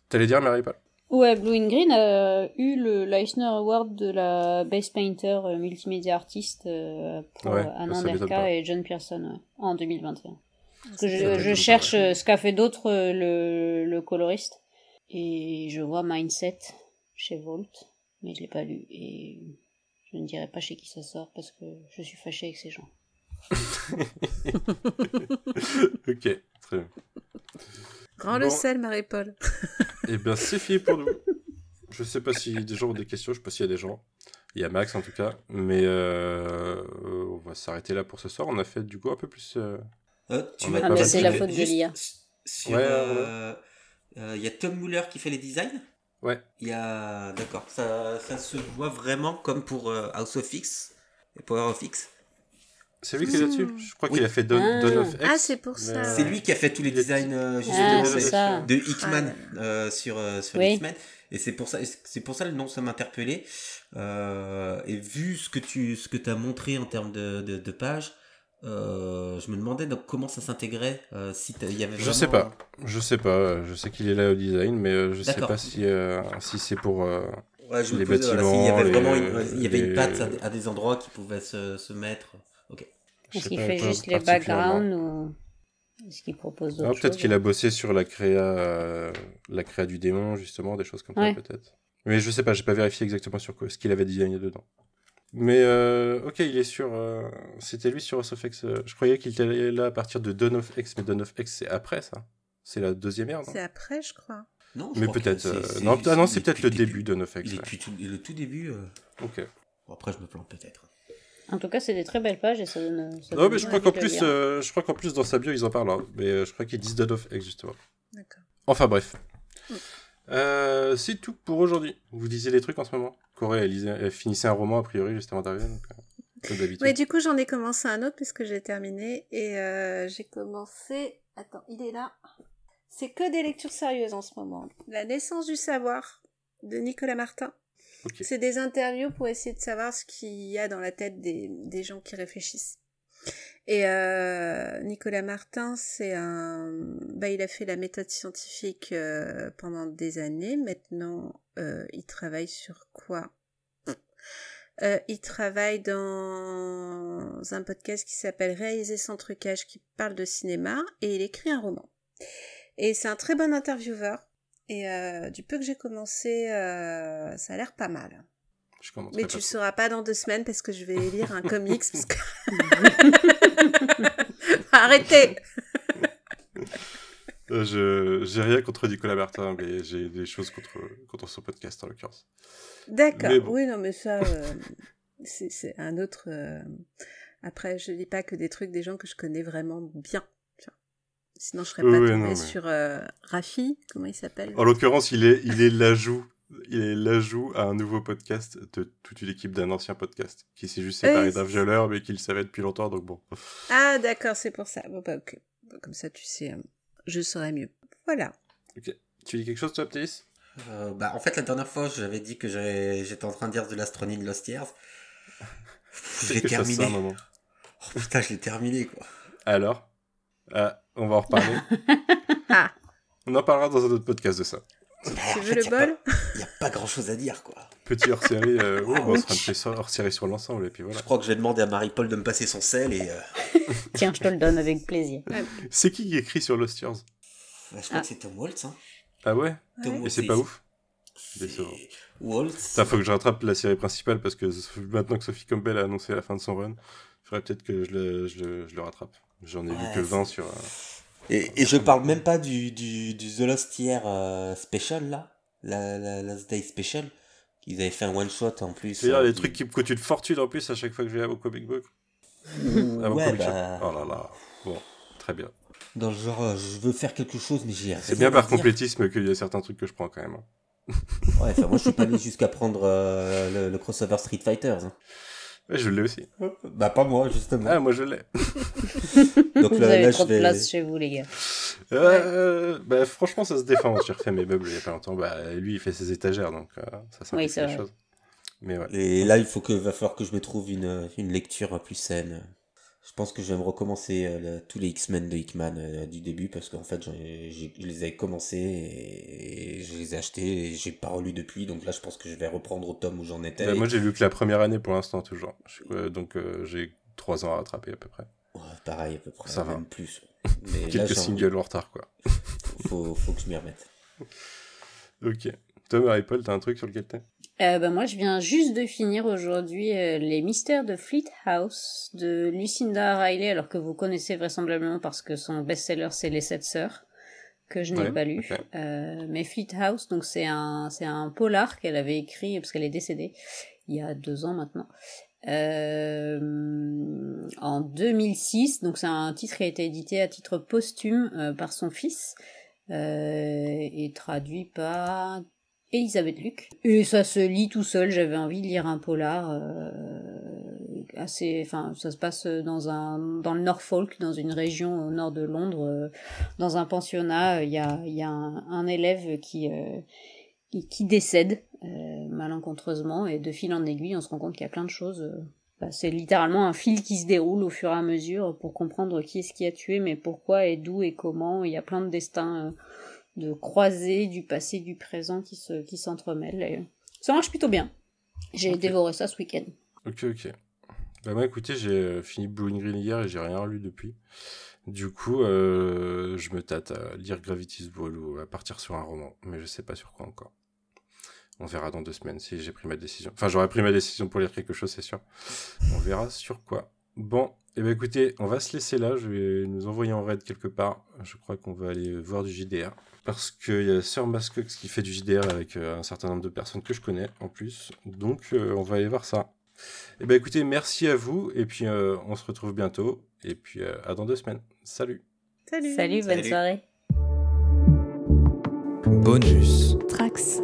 T'allais dire, Mary Paul Ouais, Blue and Green a eu le l'Eisner Award de la Best Painter euh, Multimédia Artist euh, pour Ouais, euh, Anderka pas. et John Pearson ouais, en 2021. Parce que je, je cherche euh, ce qu'a fait d'autre le, le coloriste. Et je vois Mindset chez Volt, mais je l'ai pas lu. Et je ne dirai pas chez qui ça sort parce que je suis fâchée avec ces gens. ok, très bien. Grand le sel, Marie-Paul. Eh bien, c'est fini pour nous. Je sais pas si des gens ont des questions, je sais pas s'il y a des gens. Il y a Max en tout cas, mais euh, on va s'arrêter là pour ce soir. On a fait du coup un peu plus. euh, Euh, tu m'as Ah, c'est la faute de l'IA. Ouais, euh, euh, il y a Tom Muller qui fait les designs. Ouais. Il y a, d'accord, ça, ça se voit vraiment comme pour euh, House of X et Power of X. C'est lui qui est là-dessus. Je crois Oui. qu'il a fait Dawn, Ah. Dawn of X. Ah, c'est pour ça. C'est lui qui a fait tous les designs euh, Ah, de, Hickman Ah. euh, sur, euh, sur Oui. X-Men. Et c'est pour ça, c'est pour ça le nom ça m'interpellait. Euh, et vu ce que tu, ce que as montré en termes de, de, de pages, euh, je me demandais donc comment ça s'intégrait. euh, si il y avait Je sais pas. Je sais pas. Je sais qu'il est là au design, mais je sais pas si, euh, si c'est pour. euh, Ouais, je me les voilà, bâtiments, s'il y avait les- vraiment une, il y avait les- une patte à, des- à des endroits qui pouvaient se, se mettre. Est-ce qu'il fait juste les backgrounds ou est-ce qu'il propose Ah, d'autres peut-être choses qu'il a bossé sur la créa, euh, la créa du démon, justement, des choses comme Ouais. ça, peut-être. Mais je sais pas, j'ai pas vérifié exactement sur quoi, ce qu'il avait designé dedans. Mais euh, ok, il est sur. euh, C'était lui sur House of X. je croyais qu'il était là à partir de Dawn of X, mais Dawn of X, c'est après ça. C'est la deuxième ère, non? C'est après, je crois. Non, je Mais peut-être. euh, non, ah non, il c'est est peut-être le début Dawn of X. Il est ouais. depuis tout, le tout début. euh, Ok. Bon, après, je me plante peut-être. En tout cas, c'est des très belles pages et ça donne. ça Non, donne mais je crois qu'en plus, euh, je crois qu'en plus dans sa bio ils en parlent. hein. Mais euh, je crois qu'ils disent Dawn of X justement. D'accord. Enfin bref. Mm. Euh, c'est tout pour aujourd'hui. Vous disiez des trucs en ce moment? Corée, elle, lisait- elle finissait un roman a priori juste avant d'arriver, donc euh, comme d'habitude. Oui, du coup, j'en ai commencé un autre parce que j'ai terminé et euh, j'ai commencé. Attends, il est là. C'est que des lectures sérieuses en ce moment. La naissance du savoir de Nicolas Martin. C'est des interviews pour essayer de savoir ce qu'il y a dans la tête des, des gens qui réfléchissent. Et euh, Nicolas Martin, c'est un, bah, il a fait la méthode scientifique euh, pendant des années. Maintenant, euh, il travaille sur quoi? Il travaille dans un podcast qui s'appelle Réaliser sans trucage, qui parle de cinéma, et il écrit un roman. Et c'est un très bon intervieweur. Et euh, du peu que j'ai commencé, euh, ça a l'air pas mal. Je Mais pas tu le trop. sauras pas dans deux semaines parce que je vais lire un comics. Parce que... Arrêtez Euh, je j'ai rien contre Nicolas Martin, mais j'ai des choses contre contre son podcast en l'occurrence. D'accord. Bon. Oui, non, mais ça, euh, c'est c'est un autre. euh, Après, je lis pas que des trucs des gens que je connais vraiment bien. Sinon, je serais pas oui, tombée non, mais- sur euh, Rafi. Comment il s'appelle? En l'occurrence, il est il est l'ajout il est l'ajout à un nouveau podcast de toute une équipe d'un ancien podcast qui s'est juste séparé Oui, d'un violeur, mais qui le savait depuis longtemps, donc bon. Ah, d'accord, c'est pour ça. Bon, bah, ok. Comme ça, tu sais, euh, je saurais mieux. Voilà. Tu dis quelque chose, toi, Ptéis Euh, bah, en fait, la dernière fois, j'avais dit que j'étais en train de dire de l'astronine Lost Years. Je l'ai ça terminé. un moment. Oh, putain, je l'ai terminé, quoi. Alors? Ah, on va en reparler. Ah, on en parlera dans un autre podcast de ça. Bah, tu veux fait, le bol pas- Y a pas grand chose à dire, quoi. Petit hors-série, euh, ouais, Ah, on sera fait ça hors-série sur l'ensemble, et puis voilà. Je crois que je vais demander à Marie-Paul de me passer son sel et. euh, Tiens, je te le donne avec plaisir. C'est qui qui écrit sur Lost Years? Bah, je crois Ah. que c'est Tom Waltz. Hein. Ah ouais? Tom. Et Waltz, c'est pas ouf Décevant. Waltz. Ça, faut que je rattrape la série principale, parce que maintenant que Sophie Campbell a annoncé la fin de son run, il faudrait peut-être que je le, je le, je le rattrape. J'en ai vu que c'est- 20 sur... euh, Et, et je parle même pas du, du, du The Lost Year euh, Special, là. La, la Last Day Special. Ils avaient fait un one-shot en plus. C'est-à-dire euh, les qui- trucs qui me coûtent une fortune en plus à chaque fois que je vais au comic book. Ouh, Ah, ouais, bah, Oh là là. Bon, très bien. Dans le genre, euh, je veux faire quelque chose, mais j'ai C'est rien bien par dire. complétisme qu'il y a certains trucs que je prends quand même. hein. Ouais, enfin, moi, je suis pas allé jusqu'à prendre euh, le, le crossover Street Fighters. hein. Ouais, je l'ai aussi. Bah, pas moi, justement. Ah, moi je l'ai. Donc Vous là, avez là, trop je vais... de place chez vous, les gars. Euh, bah, franchement, ça se défend. J'ai refait mes meubles il y a pas longtemps. Bah, lui, il fait ses étagères, donc euh, ça simplifie Oui, les choses. Mais ouais. Et là, il faut que, va falloir que je me trouve une, une lecture plus saine. Je pense que je vais me recommencer euh, tous les X-Men de Hickman euh, du début parce qu'en fait, ai- je les ai commencés et, et je les ai achetés et j'ai pas relu depuis. Donc là, je pense que je vais reprendre au tome où j'en étais. Bah, Et- moi, j'ai lu que la première année pour l'instant, toujours. Je- euh, donc, j'ai trois ans à rattraper à peu près. pareil à peu près. Ça va. Plus. Mais Quelques singles en retard, quoi. Faut, faut que je m'y remette. Ok. Tom, Marie-Paul, t'as un truc sur lequel t'es? Euh, bah, moi, je viens juste de finir aujourd'hui euh, Les Mystères de Fleet House de Lucinda Riley, alors que vous connaissez vraisemblablement parce que son best-seller c'est Les Sept Sœurs, que je n'ai Ouais, pas lu. Euh, mais Fleet House, donc c'est un c'est un polar qu'elle avait écrit parce qu'elle est décédée il y a deux ans maintenant. Euh, en 2006, donc c'est un titre qui a été édité à titre posthume par son fils euh, et traduit par Et ça se lit tout seul, j'avais envie de lire un polar euh, assez enfin ça se passe dans un dans le Norfolk, dans une région au nord de Londres euh, dans un pensionnat, il y a y a un, élève qui euh, qui, décède euh, malencontreusement et de fil en aiguille, on se rend compte qu'il y a plein de choses euh, bah, c'est littéralement un fil qui se déroule au fur et à mesure pour comprendre qui est-ce qui a tué, mais pourquoi et d'où et comment. Il y a plein de destins euh, de croisés du passé, du présent qui se qui s'entremêlent. Et ça marche plutôt bien. J'ai dévoré ça ce week-end. Ok, ok. Bah moi, écoutez, j'ai euh, fini Blue Green hier et j'ai rien lu depuis. Du coup, euh, je me tâte à lire Gravity's Ball ou à partir sur un roman, mais je sais pas sur quoi encore. On verra dans deux semaines si j'ai pris ma décision. Enfin, j'aurais pris ma décision pour lire quelque chose, c'est sûr. On verra sur quoi. Bon, et ben écoutez, on va se laisser là. Je vais nous envoyer en raid quelque part. Je crois qu'on va aller voir du JDR. Parce qu'il y a Sir Mascox qui fait du JDR avec euh, un certain nombre de personnes que je connais en plus. Donc, euh, on va aller voir ça. Et ben écoutez, merci à vous. Et puis, euh, on se retrouve bientôt. Et puis, euh, à dans deux semaines. Salut. Salut. Salut, bonne Salut. soirée. Bonus. Trax.